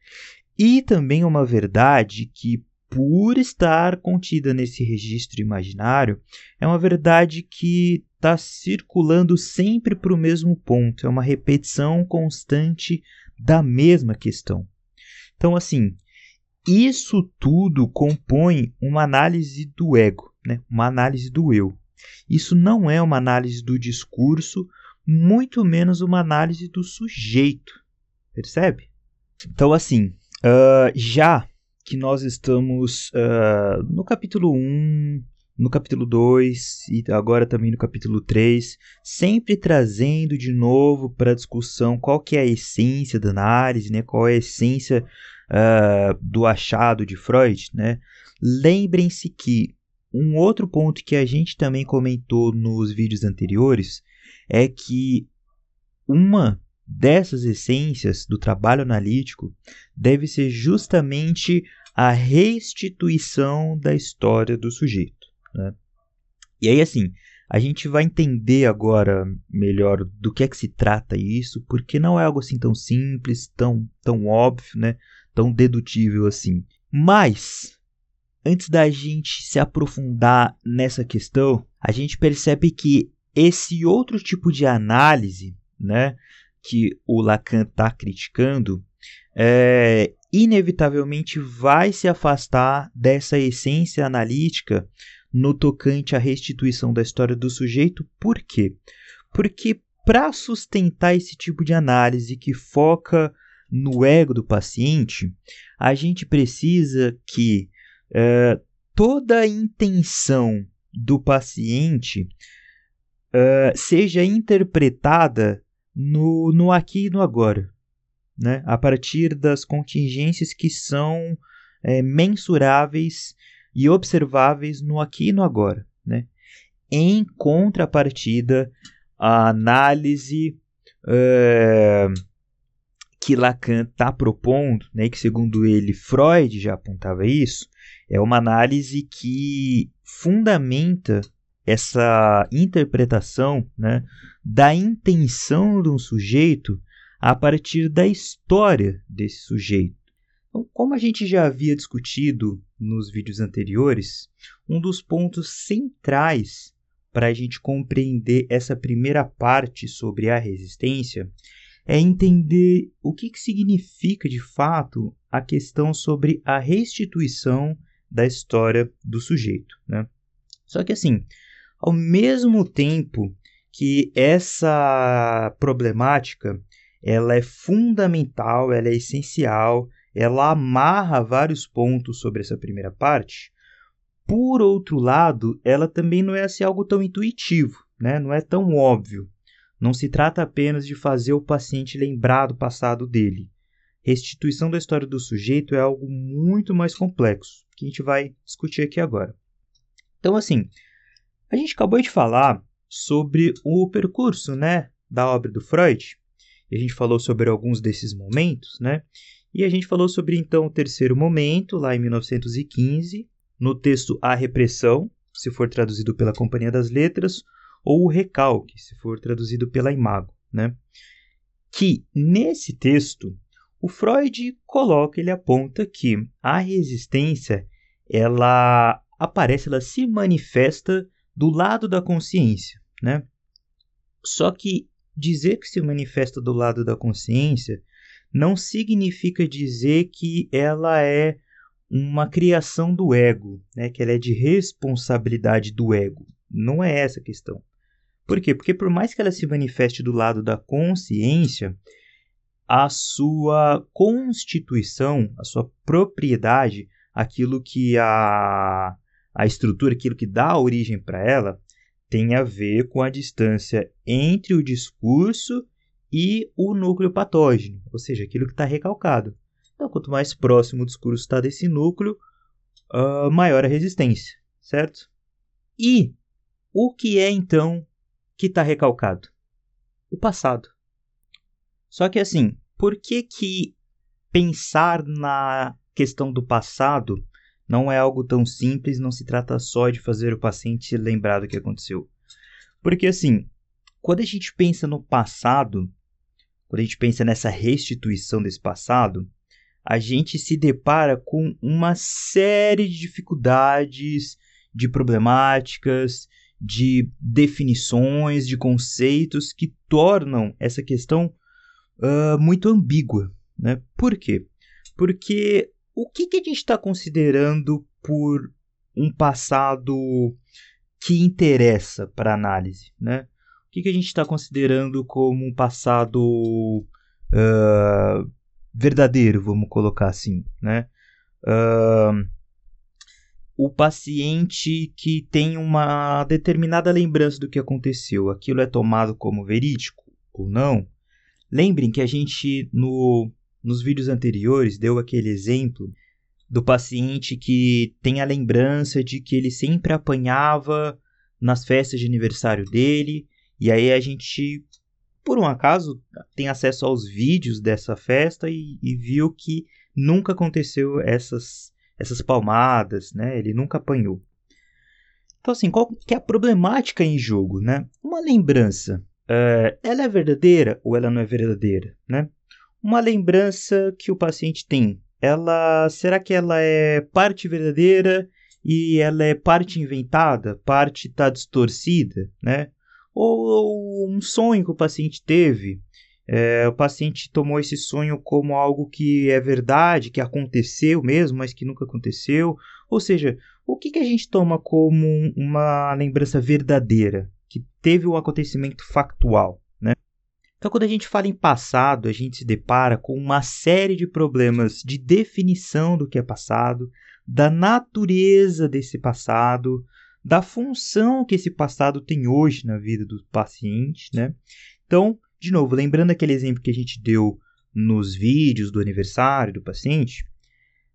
E também uma verdade que por estar contida nesse registro imaginário, é uma verdade que está circulando sempre para o mesmo ponto, é uma repetição constante da mesma questão. Então, assim, isso tudo compõe uma análise do ego, né? uma análise do eu. Isso não é uma análise do discurso, muito menos uma análise do sujeito. Percebe? Então, assim, uh, já que nós estamos uh, no capítulo 1, no capítulo 2 e agora também no capítulo 3, sempre trazendo de novo para a discussão qual que é a essência da análise, né? qual é a essência uh, do achado de Freud. Né? Lembrem-se que um outro ponto que a gente também comentou nos vídeos anteriores é que uma dessas essências do trabalho analítico deve ser justamente a restituição da história do sujeito. Né? E aí, assim, a gente vai entender agora melhor do que é que se trata isso, porque não é algo assim tão simples, tão, tão óbvio, né? tão dedutível assim. Mas, antes da gente se aprofundar nessa questão, a gente percebe que esse outro tipo de análise, né, que o Lacan está criticando, é, inevitavelmente vai se afastar dessa essência analítica no tocante à restituição da história do sujeito. Por quê? Porque para sustentar esse tipo de análise que foca no ego do paciente, a gente precisa que é, toda a intenção do paciente uh, seja interpretada no, no aqui e no agora, né? a partir das contingências que são é, mensuráveis e observáveis no aqui e no agora. Né? Em contrapartida, a análise é, que Lacan está propondo, né, que segundo ele Freud já apontava isso, é uma análise que fundamenta essa interpretação né, da intenção de um sujeito a partir da história desse sujeito. Então, como a gente já havia discutido nos vídeos anteriores, um dos pontos centrais para a gente compreender essa primeira parte sobre a resistência é entender o que, que significa de fato a questão sobre a restituição da história do sujeito. Né? Só que assim, ao mesmo tempo que essa problemática ela é fundamental, ela é essencial, ela amarra vários pontos sobre essa primeira parte. Por outro lado, ela também não é assim, algo tão intuitivo, né? não é tão óbvio. Não se trata apenas de fazer o paciente lembrar do passado dele. Restituição da história do sujeito é algo muito mais complexo, que a gente vai discutir aqui agora. Então, assim, a gente acabou de falar sobre o percurso né, da obra do Freud, a gente falou sobre alguns desses momentos, né? E a gente falou sobre então o terceiro momento, lá em 1915, no texto A Repressão, se for traduzido pela Companhia das Letras, ou o Recalque, se for traduzido pela Imago, né? Que nesse texto o Freud coloca, ele aponta que a resistência ela aparece, ela se manifesta do lado da consciência, né? Só que dizer que se manifesta do lado da consciência não significa dizer que ela é uma criação do ego, né? que ela é de responsabilidade do ego. Não é essa a questão. Por quê? Porque por mais que ela se manifeste do lado da consciência, a sua constituição, a sua propriedade, aquilo que a, a estrutura, aquilo que dá origem para ela, tem a ver com a distância entre o discurso e o núcleo patógeno, ou seja, aquilo que está recalcado. Então, quanto mais próximo o discurso está desse núcleo, uh, maior a resistência, certo? E o que é então que está recalcado? O passado. Só que assim, por que que pensar na questão do passado não é algo tão simples, não se trata só de fazer o paciente lembrar do que aconteceu? Porque assim, quando a gente pensa no passado, quando a gente pensa nessa restituição desse passado, a gente se depara com uma série de dificuldades, de problemáticas, de definições, de conceitos que tornam essa questão uh, muito ambígua. Né? Por quê? Porque o que, que a gente está considerando por um passado que interessa para análise? Né? O que, que a gente está considerando como um passado uh, verdadeiro, vamos colocar assim? Né? Uh, o paciente que tem uma determinada lembrança do que aconteceu, aquilo é tomado como verídico ou não? Lembrem que a gente, no, nos vídeos anteriores, deu aquele exemplo do paciente que tem a lembrança de que ele sempre apanhava nas festas de aniversário dele, e aí a gente, por um acaso, tem acesso aos vídeos dessa festa e, e viu que nunca aconteceu essas essas palmadas, né? Ele nunca apanhou. Então, assim, qual que é a problemática em jogo, né? Uma lembrança, uh, ela é verdadeira ou ela não é verdadeira, né? Uma lembrança que o paciente tem, ela, será que ela é parte verdadeira e ela é parte inventada, parte está distorcida, né? Ou, ou um sonho que o paciente teve, é, o paciente tomou esse sonho como algo que é verdade, que aconteceu mesmo, mas que nunca aconteceu. Ou seja, o que, que a gente toma como uma lembrança verdadeira, que teve um acontecimento factual? Então, quando a gente fala em passado, a gente se depara com uma série de problemas de definição do que é passado, da natureza desse passado, da função que esse passado tem hoje na vida do paciente. Né? Então, de novo, lembrando aquele exemplo que a gente deu nos vídeos do aniversário do paciente,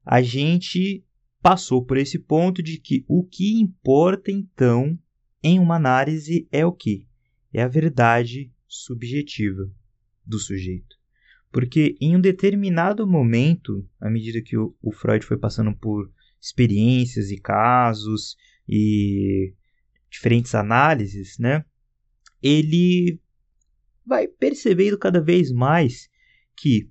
a gente passou por esse ponto de que o que importa então em uma análise é o que? É a verdade subjetiva do sujeito. Porque em um determinado momento, à medida que o, Freud foi passando por experiências e casos e diferentes análises, né? Ele vai percebendo cada vez mais que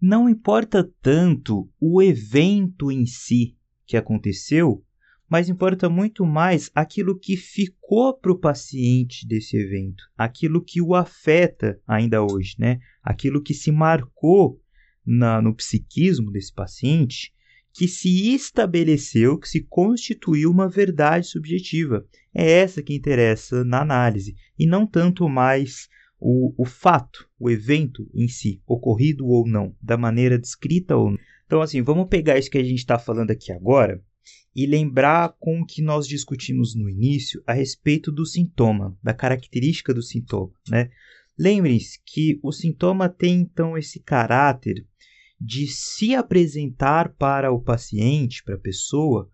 não importa tanto o evento em si que aconteceu, mas importa muito mais aquilo que ficou para o paciente desse evento, aquilo que o afeta ainda hoje, né? aquilo que se marcou na, no psiquismo desse paciente, que se estabeleceu, que se constituiu uma verdade subjetiva. É essa que interessa na análise, e não tanto mais o, o fato, o evento em si, ocorrido ou não, da maneira descrita ou não. Então, assim, vamos pegar isso que a gente está falando aqui agora e lembrar com o que nós discutimos no início a respeito do sintoma, da característica do sintoma, né? Lembrem-se que o sintoma tem então esse caráter de se apresentar para o paciente, para a pessoa,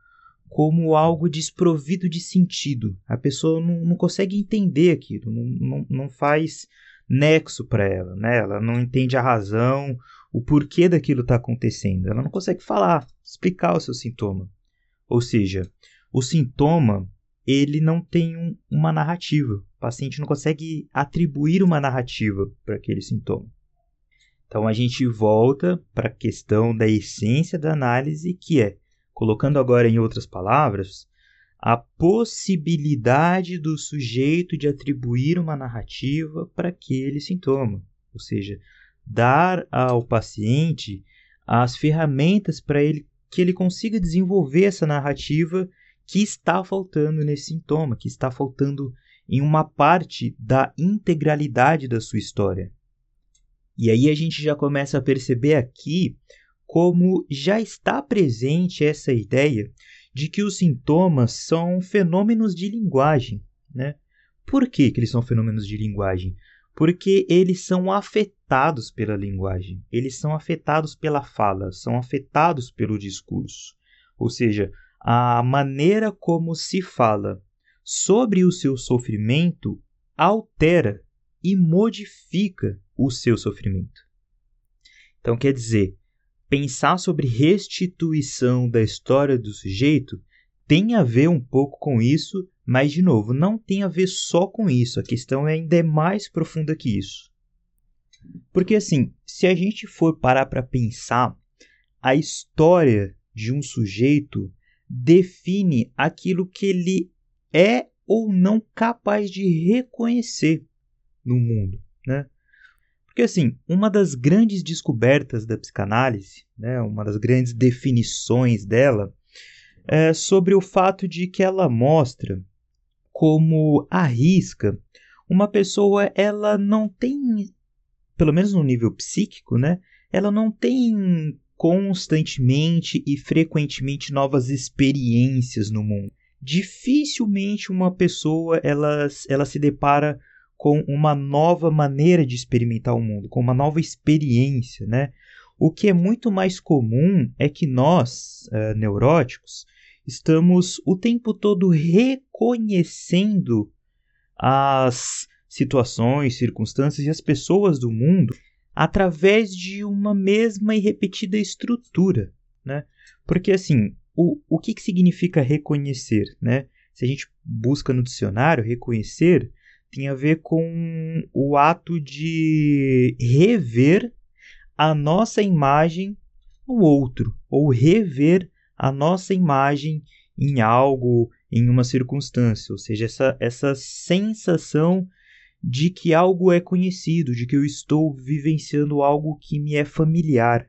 como algo desprovido de sentido. A pessoa não, não consegue entender aquilo, não, não, não faz nexo para ela, né? Ela não entende a razão, o porquê daquilo está acontecendo. Ela não consegue falar, explicar o seu sintoma. Ou seja, o sintoma ele não tem um, uma narrativa. O paciente não consegue atribuir uma narrativa para aquele sintoma. Então a gente volta para a questão da essência da análise, que é Colocando agora em outras palavras, a possibilidade do sujeito de atribuir uma narrativa para aquele sintoma, ou seja, dar ao paciente as ferramentas para ele que ele consiga desenvolver essa narrativa que está faltando nesse sintoma, que está faltando em uma parte da integralidade da sua história. E aí a gente já começa a perceber aqui como já está presente essa ideia de que os sintomas são fenômenos de linguagem. Né? Por que, que eles são fenômenos de linguagem? Porque eles são afetados pela linguagem, eles são afetados pela fala, são afetados pelo discurso. Ou seja, a maneira como se fala sobre o seu sofrimento altera e modifica o seu sofrimento. Então, quer dizer, pensar sobre restituição da história do sujeito tem a ver um pouco com isso, mas, de novo, não tem a ver só com isso. A questão é ainda é mais profunda que isso. Porque, assim, se a gente for parar para pensar, a história de um sujeito define aquilo que ele é ou não capaz de reconhecer no mundo, né? Porque assim, uma das grandes descobertas da psicanálise, né, uma das grandes definições dela, é sobre o fato de que ela mostra como arrisca uma pessoa ela não tem, pelo menos no nível psíquico, né, ela não tem constantemente e frequentemente novas experiências no mundo. Dificilmente uma pessoa ela, ela se depara com uma nova maneira de experimentar o mundo, com uma nova experiência, né? O que é muito mais comum é que nós, uh, neuróticos, estamos o tempo todo reconhecendo as situações, circunstâncias e as pessoas do mundo através de uma mesma e repetida estrutura, né? Porque assim, o, o que, que significa reconhecer, né? Se a gente busca no dicionário, reconhecer tem a ver com o ato de rever a nossa imagem no outro, ou rever a nossa imagem em algo, em uma circunstância, ou seja, essa, essa sensação de que algo é conhecido, de que eu estou vivenciando algo que me é familiar.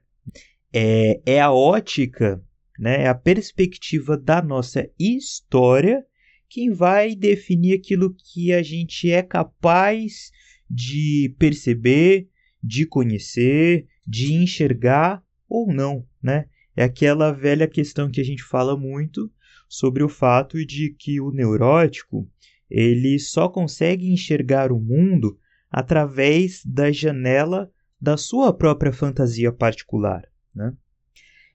É, é a ótica, né, é a perspectiva da nossa história quem vai definir aquilo que a gente é capaz de perceber, de conhecer, de enxergar ou não, né? É aquela velha questão que a gente fala muito sobre o fato de que o neurótico ele só consegue enxergar o mundo através da janela da sua própria fantasia particular, né?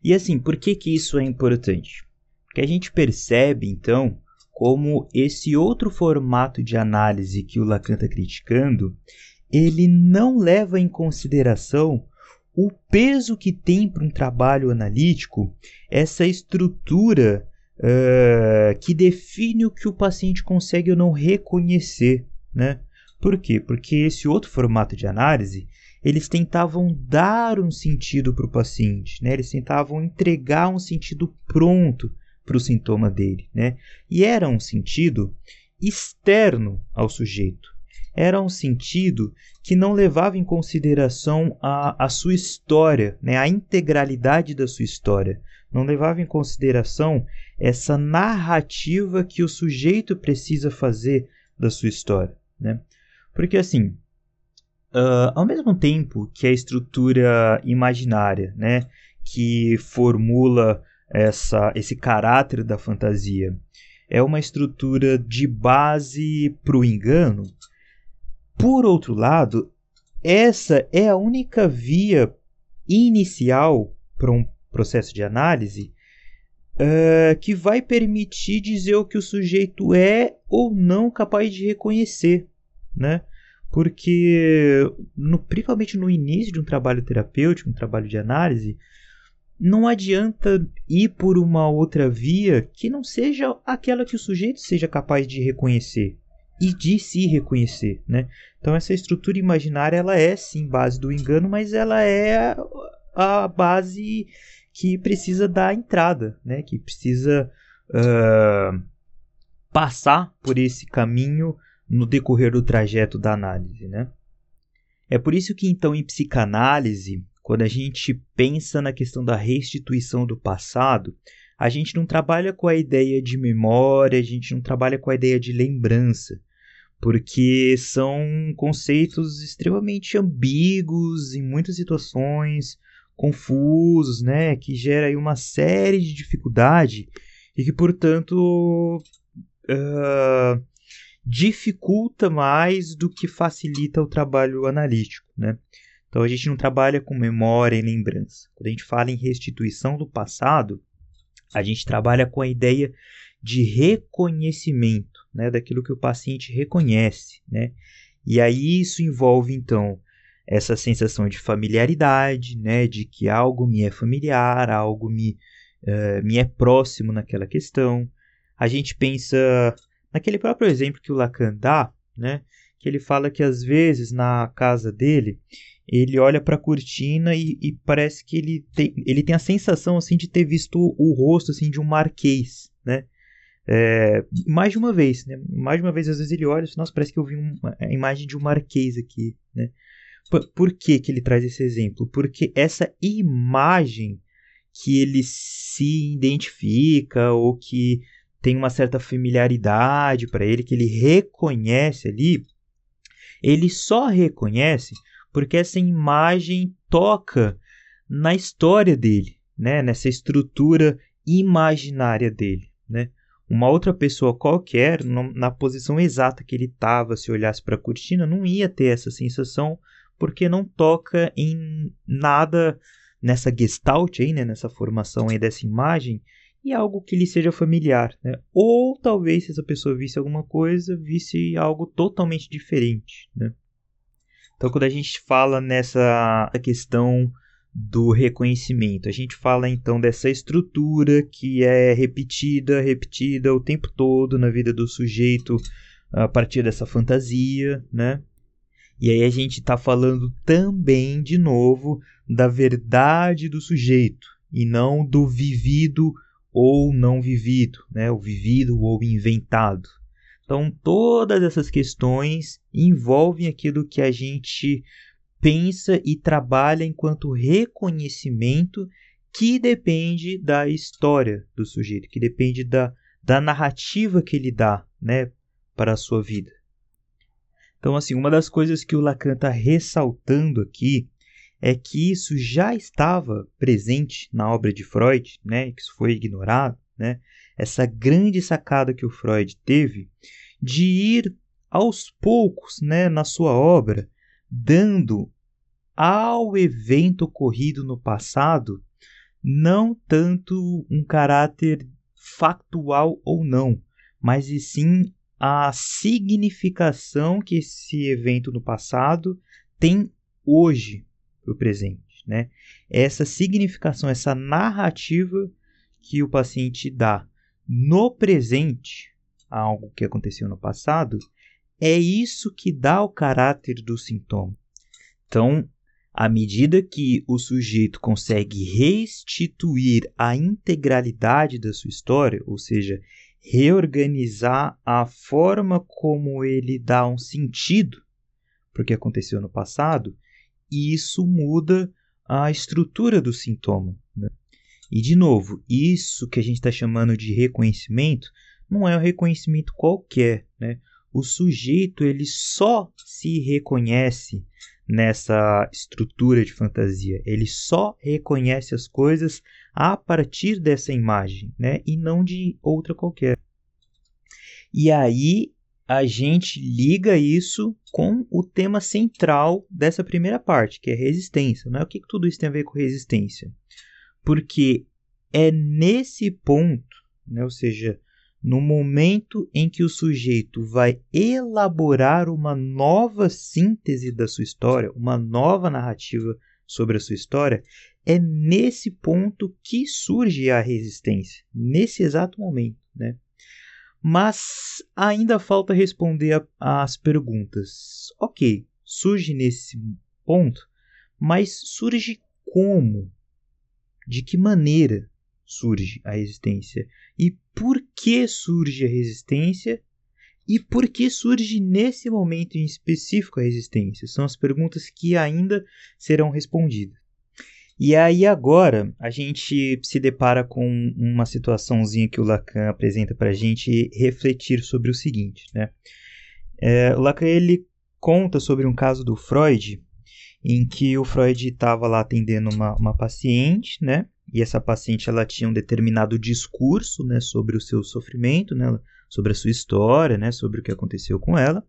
E assim, por que que isso é importante? Porque a gente percebe então como esse outro formato de análise que o Lacan está criticando, ele não leva em consideração o peso que tem para um trabalho analítico essa estrutura uh, que define o que o paciente consegue ou não reconhecer, né? Por quê? Porque esse outro formato de análise, eles tentavam dar um sentido para o paciente, né? Eles tentavam entregar um sentido pronto para o sintoma dele, né? E era um sentido externo ao sujeito. Era um sentido que não levava em consideração a, a sua história, né? a integralidade da sua história. Não levava em consideração essa narrativa que o sujeito precisa fazer da sua história. Né? Porque, assim, uh, ao mesmo tempo que a estrutura imaginária, né, que formula essa, esse caráter da fantasia é uma estrutura de base para o engano. Por outro lado, essa é a única via inicial para um processo de análise uh, que vai permitir dizer o que o sujeito é ou não capaz de reconhecer, né? Porque, no, principalmente no início de um trabalho terapêutico, um trabalho de análise, não adianta ir por uma outra via que não seja aquela que o sujeito seja capaz de reconhecer e de se reconhecer, né? Então essa estrutura imaginária ela é sim base do engano, mas ela é a base que precisa dar entrada, né? Que precisa uh, passar por esse caminho no decorrer do trajeto da análise, né? É por isso que então em psicanálise quando a gente pensa na questão da restituição do passado, a gente não trabalha com a ideia de memória, a gente não trabalha com a ideia de lembrança, porque são conceitos extremamente ambíguos em muitas situações, confusos, né, que gera aí uma série de dificuldade e que, portanto, uh, dificulta mais do que facilita o trabalho analítico, né? Então a gente não trabalha com memória e lembrança. Quando a gente fala em restituição do passado, a gente trabalha com a ideia de reconhecimento, né, daquilo que o paciente reconhece, né? E aí isso envolve então essa sensação de familiaridade, né, de que algo me é familiar, algo me, uh, me é próximo naquela questão. A gente pensa naquele próprio exemplo que o Lacan dá, né, que ele fala que às vezes na casa dele ele olha para a cortina e, e, parece que ele tem, ele tem a sensação assim de ter visto o rosto assim de um marquês, né? É, mais de uma vez, né? Mais de uma vez às vezes ele olha, e fala, nossa, parece que eu vi uma, a imagem de um marquês aqui, né? Por, que que ele traz esse exemplo? Porque essa imagem que ele se identifica ou que tem uma certa familiaridade para ele, que ele reconhece ali, ele só reconhece porque essa imagem toca na história dele, né? nessa estrutura imaginária dele. Né? Uma outra pessoa qualquer, na posição exata que ele estava, se olhasse para a cortina, não ia ter essa sensação, porque não toca em nada nessa gestalt aí, né? nessa formação aí dessa imagem, e algo que lhe seja familiar. Né? Ou talvez, se essa pessoa visse alguma coisa, visse algo totalmente diferente. Né? Então, quando a gente fala nessa questão do reconhecimento, a gente fala então dessa estrutura que é repetida, repetida o tempo todo na vida do sujeito a partir dessa fantasia, né? E aí a gente está falando também, de novo, da verdade do sujeito e não do vivido ou não vivido, né? O vivido ou inventado. Então, todas essas questões envolvem aquilo que a gente pensa e trabalha enquanto reconhecimento que depende da história do sujeito, que depende da, da narrativa que ele dá né, para a sua vida. Então, assim, uma das coisas que o Lacan está ressaltando aqui é que isso já estava presente na obra de Freud, né, que isso foi ignorado, né, essa grande sacada que o Freud teve de ir aos poucos né, na sua obra, dando ao evento ocorrido no passado não tanto um caráter factual ou não, mas e sim a significação que esse evento no passado tem hoje para o presente. Né? Essa significação, essa narrativa que o paciente dá no presente a algo que aconteceu no passado, é isso que dá o caráter do sintoma. Então, à medida que o sujeito consegue restituir a integralidade da sua história, ou seja, reorganizar a forma como ele dá um sentido para o que aconteceu no passado, isso muda a estrutura do sintoma. Né? E, de novo, isso que a gente está chamando de reconhecimento não é um reconhecimento qualquer. Né? O sujeito ele só se reconhece nessa estrutura de fantasia. Ele só reconhece as coisas a partir dessa imagem, né? E não de outra qualquer. E aí a gente liga isso com o tema central dessa primeira parte, que é resistência. Né? O que, que tudo isso tem a ver com resistência? porque é nesse ponto, né, ou seja, no momento em que o sujeito vai elaborar uma nova síntese da sua história, uma nova narrativa sobre a sua história, é nesse ponto que surge a resistência, nesse exato momento, né? Mas ainda falta responder às perguntas. Ok, surge nesse ponto, mas surge como? de que maneira surge a resistência e por que surge a resistência e por que surge nesse momento em específico a resistência? São as perguntas que ainda serão respondidas. E aí agora a gente se depara com uma situaçãozinha que o Lacan apresenta para a gente refletir sobre o seguinte, né? É, o Lacan ele conta sobre um caso do Freud em que o Freud estava lá atendendo uma, uma paciente, né? E essa paciente ela tinha um determinado discurso, né, sobre o seu sofrimento, né, sobre a sua história, né, sobre o que aconteceu com ela.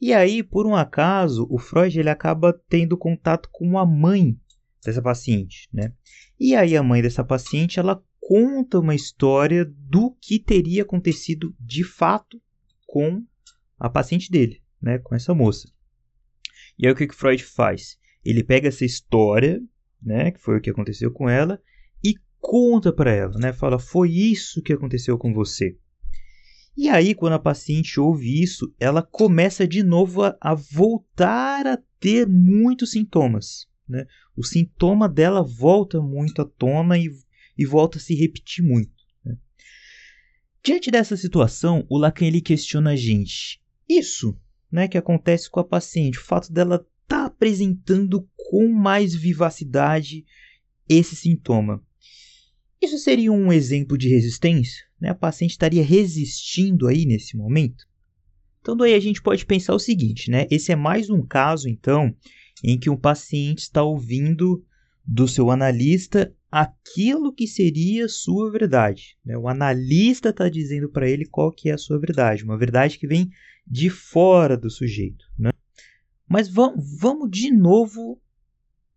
E aí, por um acaso, o Freud ele acaba tendo contato com a mãe dessa paciente, né? E aí a mãe dessa paciente, ela conta uma história do que teria acontecido de fato com a paciente dele, né, com essa moça. E aí o que que Freud faz? Ele pega essa história, né, que foi o que aconteceu com ela e conta para ela, né? Fala: "Foi isso que aconteceu com você". E aí, quando a paciente ouve isso, ela começa de novo a, a voltar a ter muitos sintomas. Né? O sintoma dela volta muito à tona e, e volta a se repetir muito. Né? Diante dessa situação, o Lacan ele questiona a gente. Isso né, que acontece com a paciente, o fato dela estar tá apresentando com mais vivacidade esse sintoma. Isso seria um exemplo de resistência? Né? A paciente estaria resistindo aí nesse momento? Então, daí a gente pode pensar o seguinte, né? Esse é mais um caso, então, em que um paciente está ouvindo do seu analista aquilo que seria sua verdade. Né? O analista está dizendo para ele qual que é a sua verdade, uma verdade que vem de fora do sujeito. Né? Mas vamos, de novo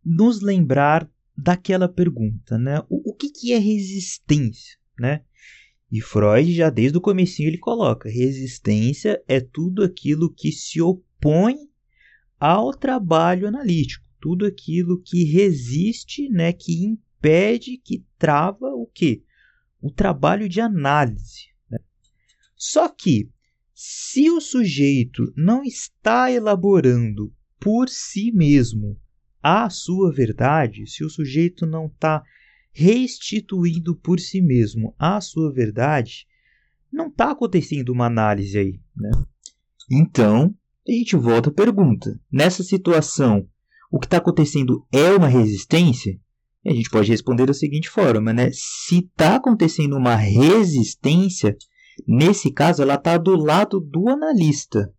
nos lembrar daquela pergunta, né? O, o que, que é resistência, né? E Freud já desde o comecinho ele coloca, resistência é tudo aquilo que se opõe ao trabalho analítico, tudo aquilo que resiste, né, que impede, que trava o quê? O trabalho de análise. Né? Só que se o sujeito não está elaborando por si mesmo a sua verdade, se o sujeito não está restituindo por si mesmo a sua verdade, não está acontecendo uma análise aí. Né? Então, a gente volta à pergunta: nessa situação, o que está acontecendo é uma resistência? A gente pode responder da seguinte forma, né? Se está acontecendo uma resistência, nesse caso ela está do lado do analista,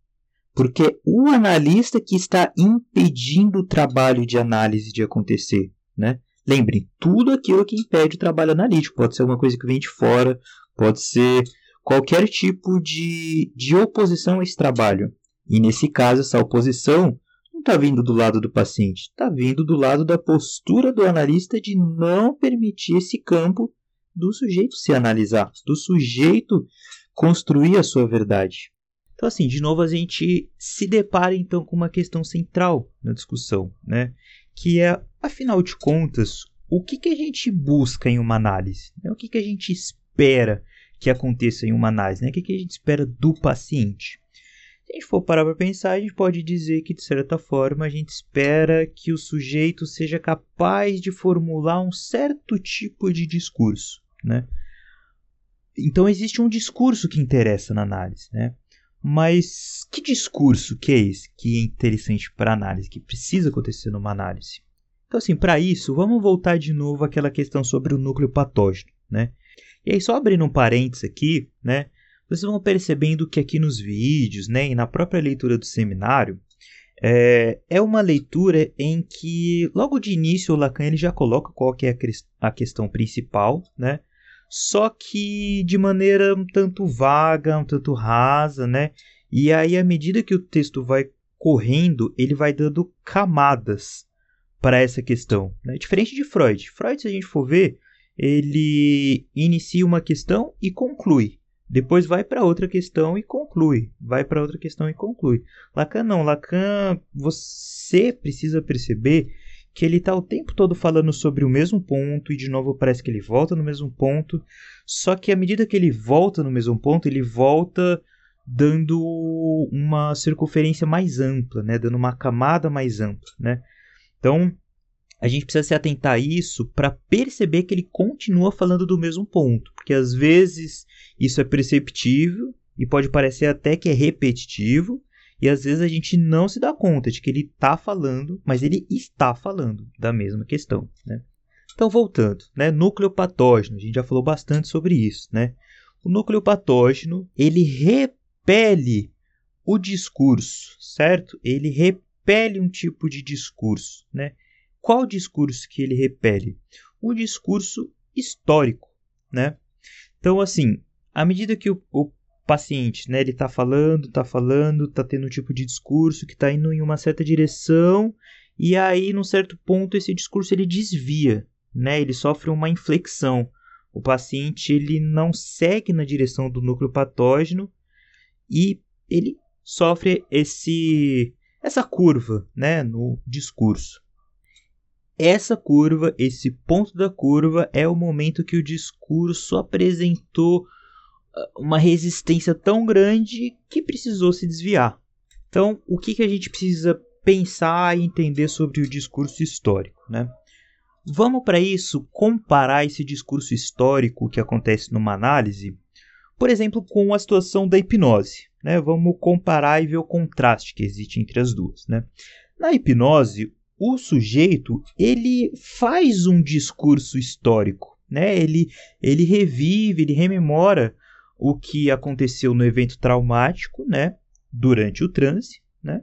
porque o analista que está impedindo o trabalho de análise de acontecer, né? Lembre, tudo aquilo que impede o trabalho analítico pode ser alguma coisa que vem de fora, pode ser qualquer tipo de, de oposição a esse trabalho. E nesse caso, essa oposição não está vindo do lado do paciente, está vindo do lado da postura do analista de não permitir esse campo do sujeito se analisar, do sujeito construir a sua verdade. Então, assim, de novo, a gente se depara então com uma questão central na discussão, né? Que é, afinal de contas, o que, que a gente busca em uma análise? Né? O que, que a gente espera que aconteça em uma análise? Né? O que, que a gente espera do paciente? Se a gente for parar para pensar, a gente pode dizer que, de certa forma, a gente espera que o sujeito seja capaz de formular um certo tipo de discurso, né? Então existe um discurso que interessa na análise, né? Mas que discurso que é esse que é interessante para análise, que precisa acontecer numa análise? Então assim, para isso, vamos voltar de novo àquela questão sobre o núcleo patógeno, né? E aí só abrindo um parênteses aqui, né? Vocês vão percebendo que aqui nos vídeos, né, e na própria leitura do seminário, é, é uma leitura em que, logo de início, o Lacan ele já coloca qual que é a, questão principal, né? Só que de maneira um tanto vaga, um tanto rasa, né? E aí, à medida que o texto vai correndo, ele vai dando camadas para essa questão. Né? Diferente de Freud. Freud, se a gente for ver, ele inicia uma questão e conclui. Depois vai para outra questão e conclui. Vai para outra questão e conclui. Lacan não. Lacan, você precisa perceber que ele está o tempo todo falando sobre o mesmo ponto e de novo parece que ele volta no mesmo ponto. Só que à medida que ele volta no mesmo ponto, ele volta dando uma circunferência mais ampla, né? Dando uma camada mais ampla, né? Então, a gente precisa se atentar a isso para perceber que ele continua falando do mesmo ponto, porque às vezes isso é perceptível e pode parecer até que é repetitivo, e às vezes a gente não se dá conta de que ele está falando, mas ele está falando da mesma questão. Né? Então, voltando, né? Núcleo patógeno, a gente já falou bastante sobre isso, né? O núcleo patógeno, ele repele o discurso, certo? Ele repele um tipo de discurso, né? Qual discurso que ele repele? O discurso histórico, né? Então, assim, à medida que o, o paciente, né, ele está falando, está falando, está tendo um tipo de discurso que está indo em uma certa direção, e aí, num certo ponto, esse discurso ele desvia, né? Ele sofre uma inflexão. O paciente ele não segue na direção do núcleo patógeno e ele sofre esse essa curva, né, no discurso. Essa curva, esse ponto da curva é o momento que o discurso apresentou ah, uma resistência tão grande que precisou se desviar. Então, o que, que a gente precisa pensar e entender sobre o discurso histórico, né? Vamos para isso comparar esse discurso histórico que acontece numa análise, por exemplo, com a situação da hipnose. Né? Vamos comparar e ver o contraste que existe entre as duas. Né? Na hipnose, o sujeito ele faz um discurso histórico, né? ele, ele revive, ele rememora o que aconteceu no evento traumático né? durante o transe. Né?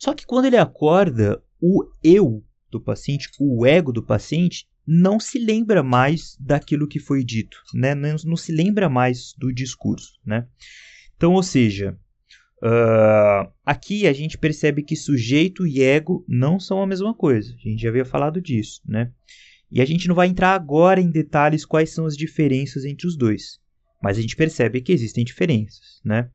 Só que quando ele acorda, o eu do paciente, o ego do paciente, não se lembra mais daquilo que foi dito, né? não, não se lembra mais do discurso. Né? Então, ou seja, uh, aqui a gente percebe que sujeito e ego não são a mesma coisa. A gente já havia falado disso. Né? E a gente não vai entrar agora em detalhes quais são as diferenças entre os dois. Mas a gente percebe que existem diferenças. Né?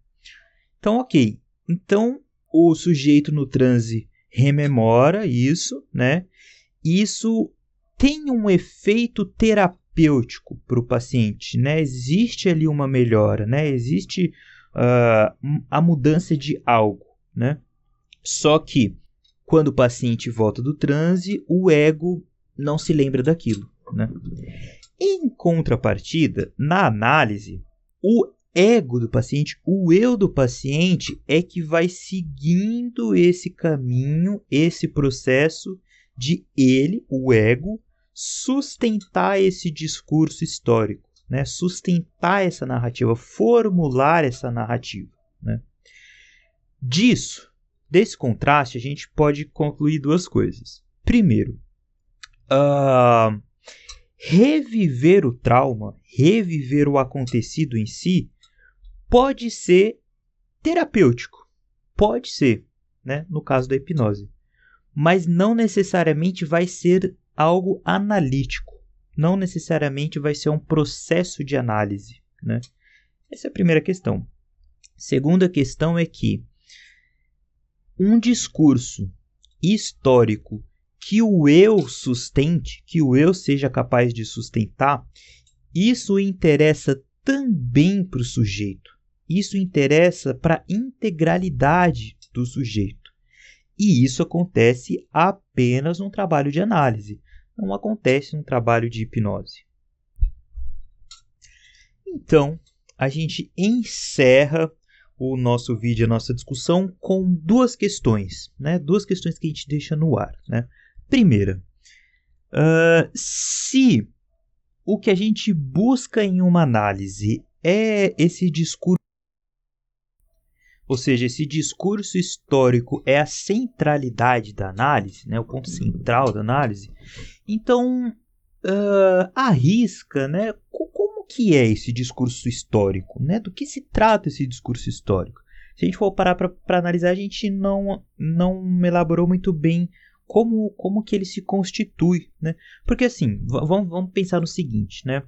Então, ok. Então, o sujeito no transe rememora isso, né? Isso tem um efeito terapêutico para o paciente, né? Existe ali uma melhora, né? Existe uh, a mudança de algo, né? Só que quando o paciente volta do transe, o ego não se lembra daquilo, né? Em contrapartida, na análise, o ego do paciente, o eu do paciente é que vai seguindo esse caminho, esse processo de ele, o ego, sustentar esse discurso histórico, né? sustentar essa narrativa, formular essa narrativa. Né? Disso, desse contraste, a gente pode concluir duas coisas. Primeiro, uh, reviver o trauma, reviver o acontecido em si, pode ser terapêutico. Pode ser, né? No caso da hipnose. Mas não necessariamente vai ser algo analítico. Não necessariamente vai ser um processo de análise, né? Essa é a primeira questão. Segunda questão é que um discurso histórico que o eu sustente, que o eu seja capaz de sustentar, isso interessa também para o sujeito. Isso interessa para a integralidade do sujeito. E isso acontece apenas num trabalho de análise, não acontece num trabalho de hipnose. Então, a gente encerra o nosso vídeo, a nossa discussão, com duas questões, né? Duas questões que a gente deixa no ar, né? Primeira, uh, se o que a gente busca em uma análise é esse discurso ou seja, esse discurso histórico é a centralidade da análise, né, o ponto central da análise. Então, uh, arrisca, né, como que é esse discurso histórico, né, do que se trata esse discurso histórico. Se a gente for parar para analisar, a gente não, não elaborou muito bem como, como que ele se constitui, né? Porque assim, vamos, vamos pensar no seguinte, né?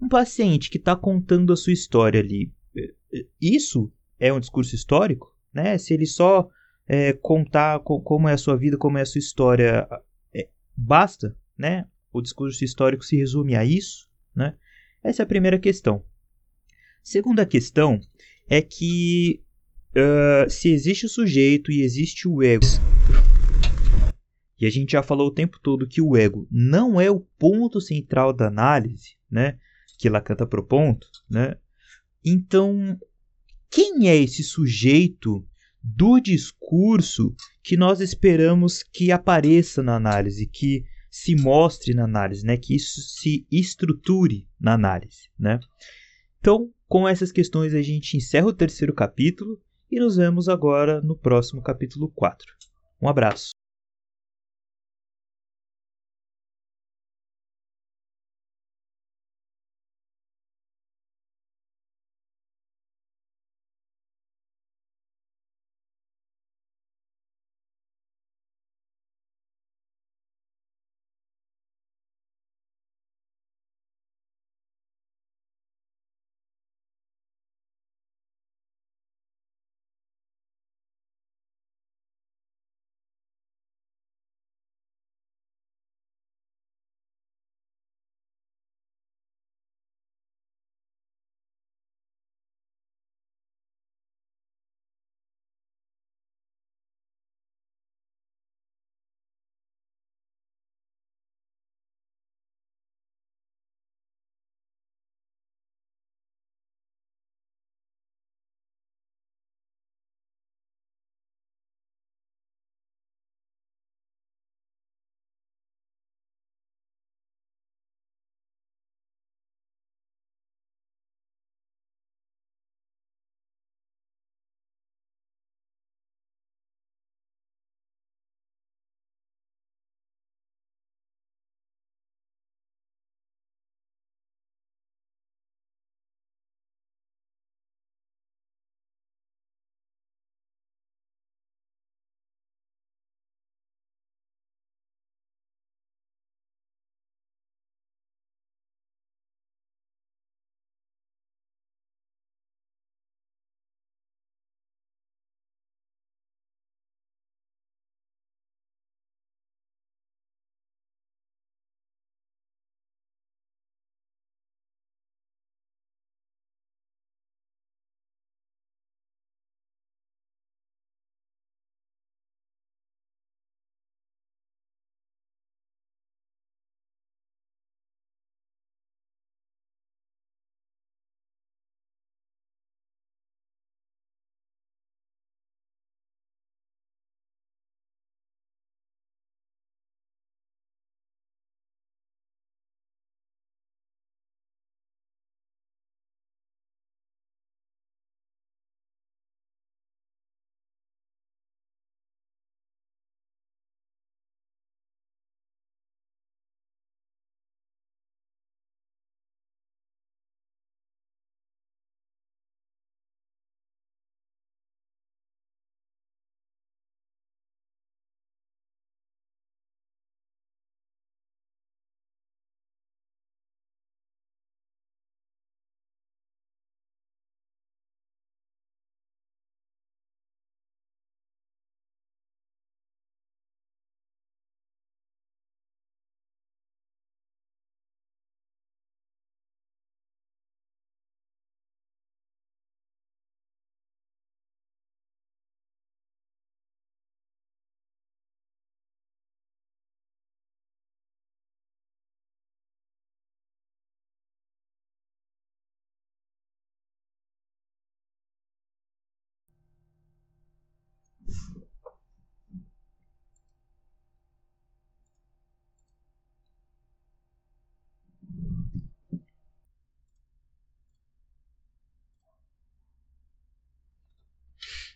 Um paciente que está contando a sua história ali, eh, eh, isso é um discurso histórico, né? Se ele só é, contar co como é a sua vida, como é a sua história, é, basta, né? O discurso histórico se resume a isso, né? Essa é a primeira questão. Segunda questão é que uh, se existe o sujeito e existe o ego, e a gente já falou o tempo todo que o ego não é o ponto central da análise, né? Que Lacan está propondo, né? Então, quem é esse sujeito do discurso que nós esperamos que apareça na análise, que se mostre na análise, né? Que isso se estruture na análise, né? Então, com essas questões a gente encerra o terceiro capítulo e nos vemos agora no próximo capítulo 4. Um abraço.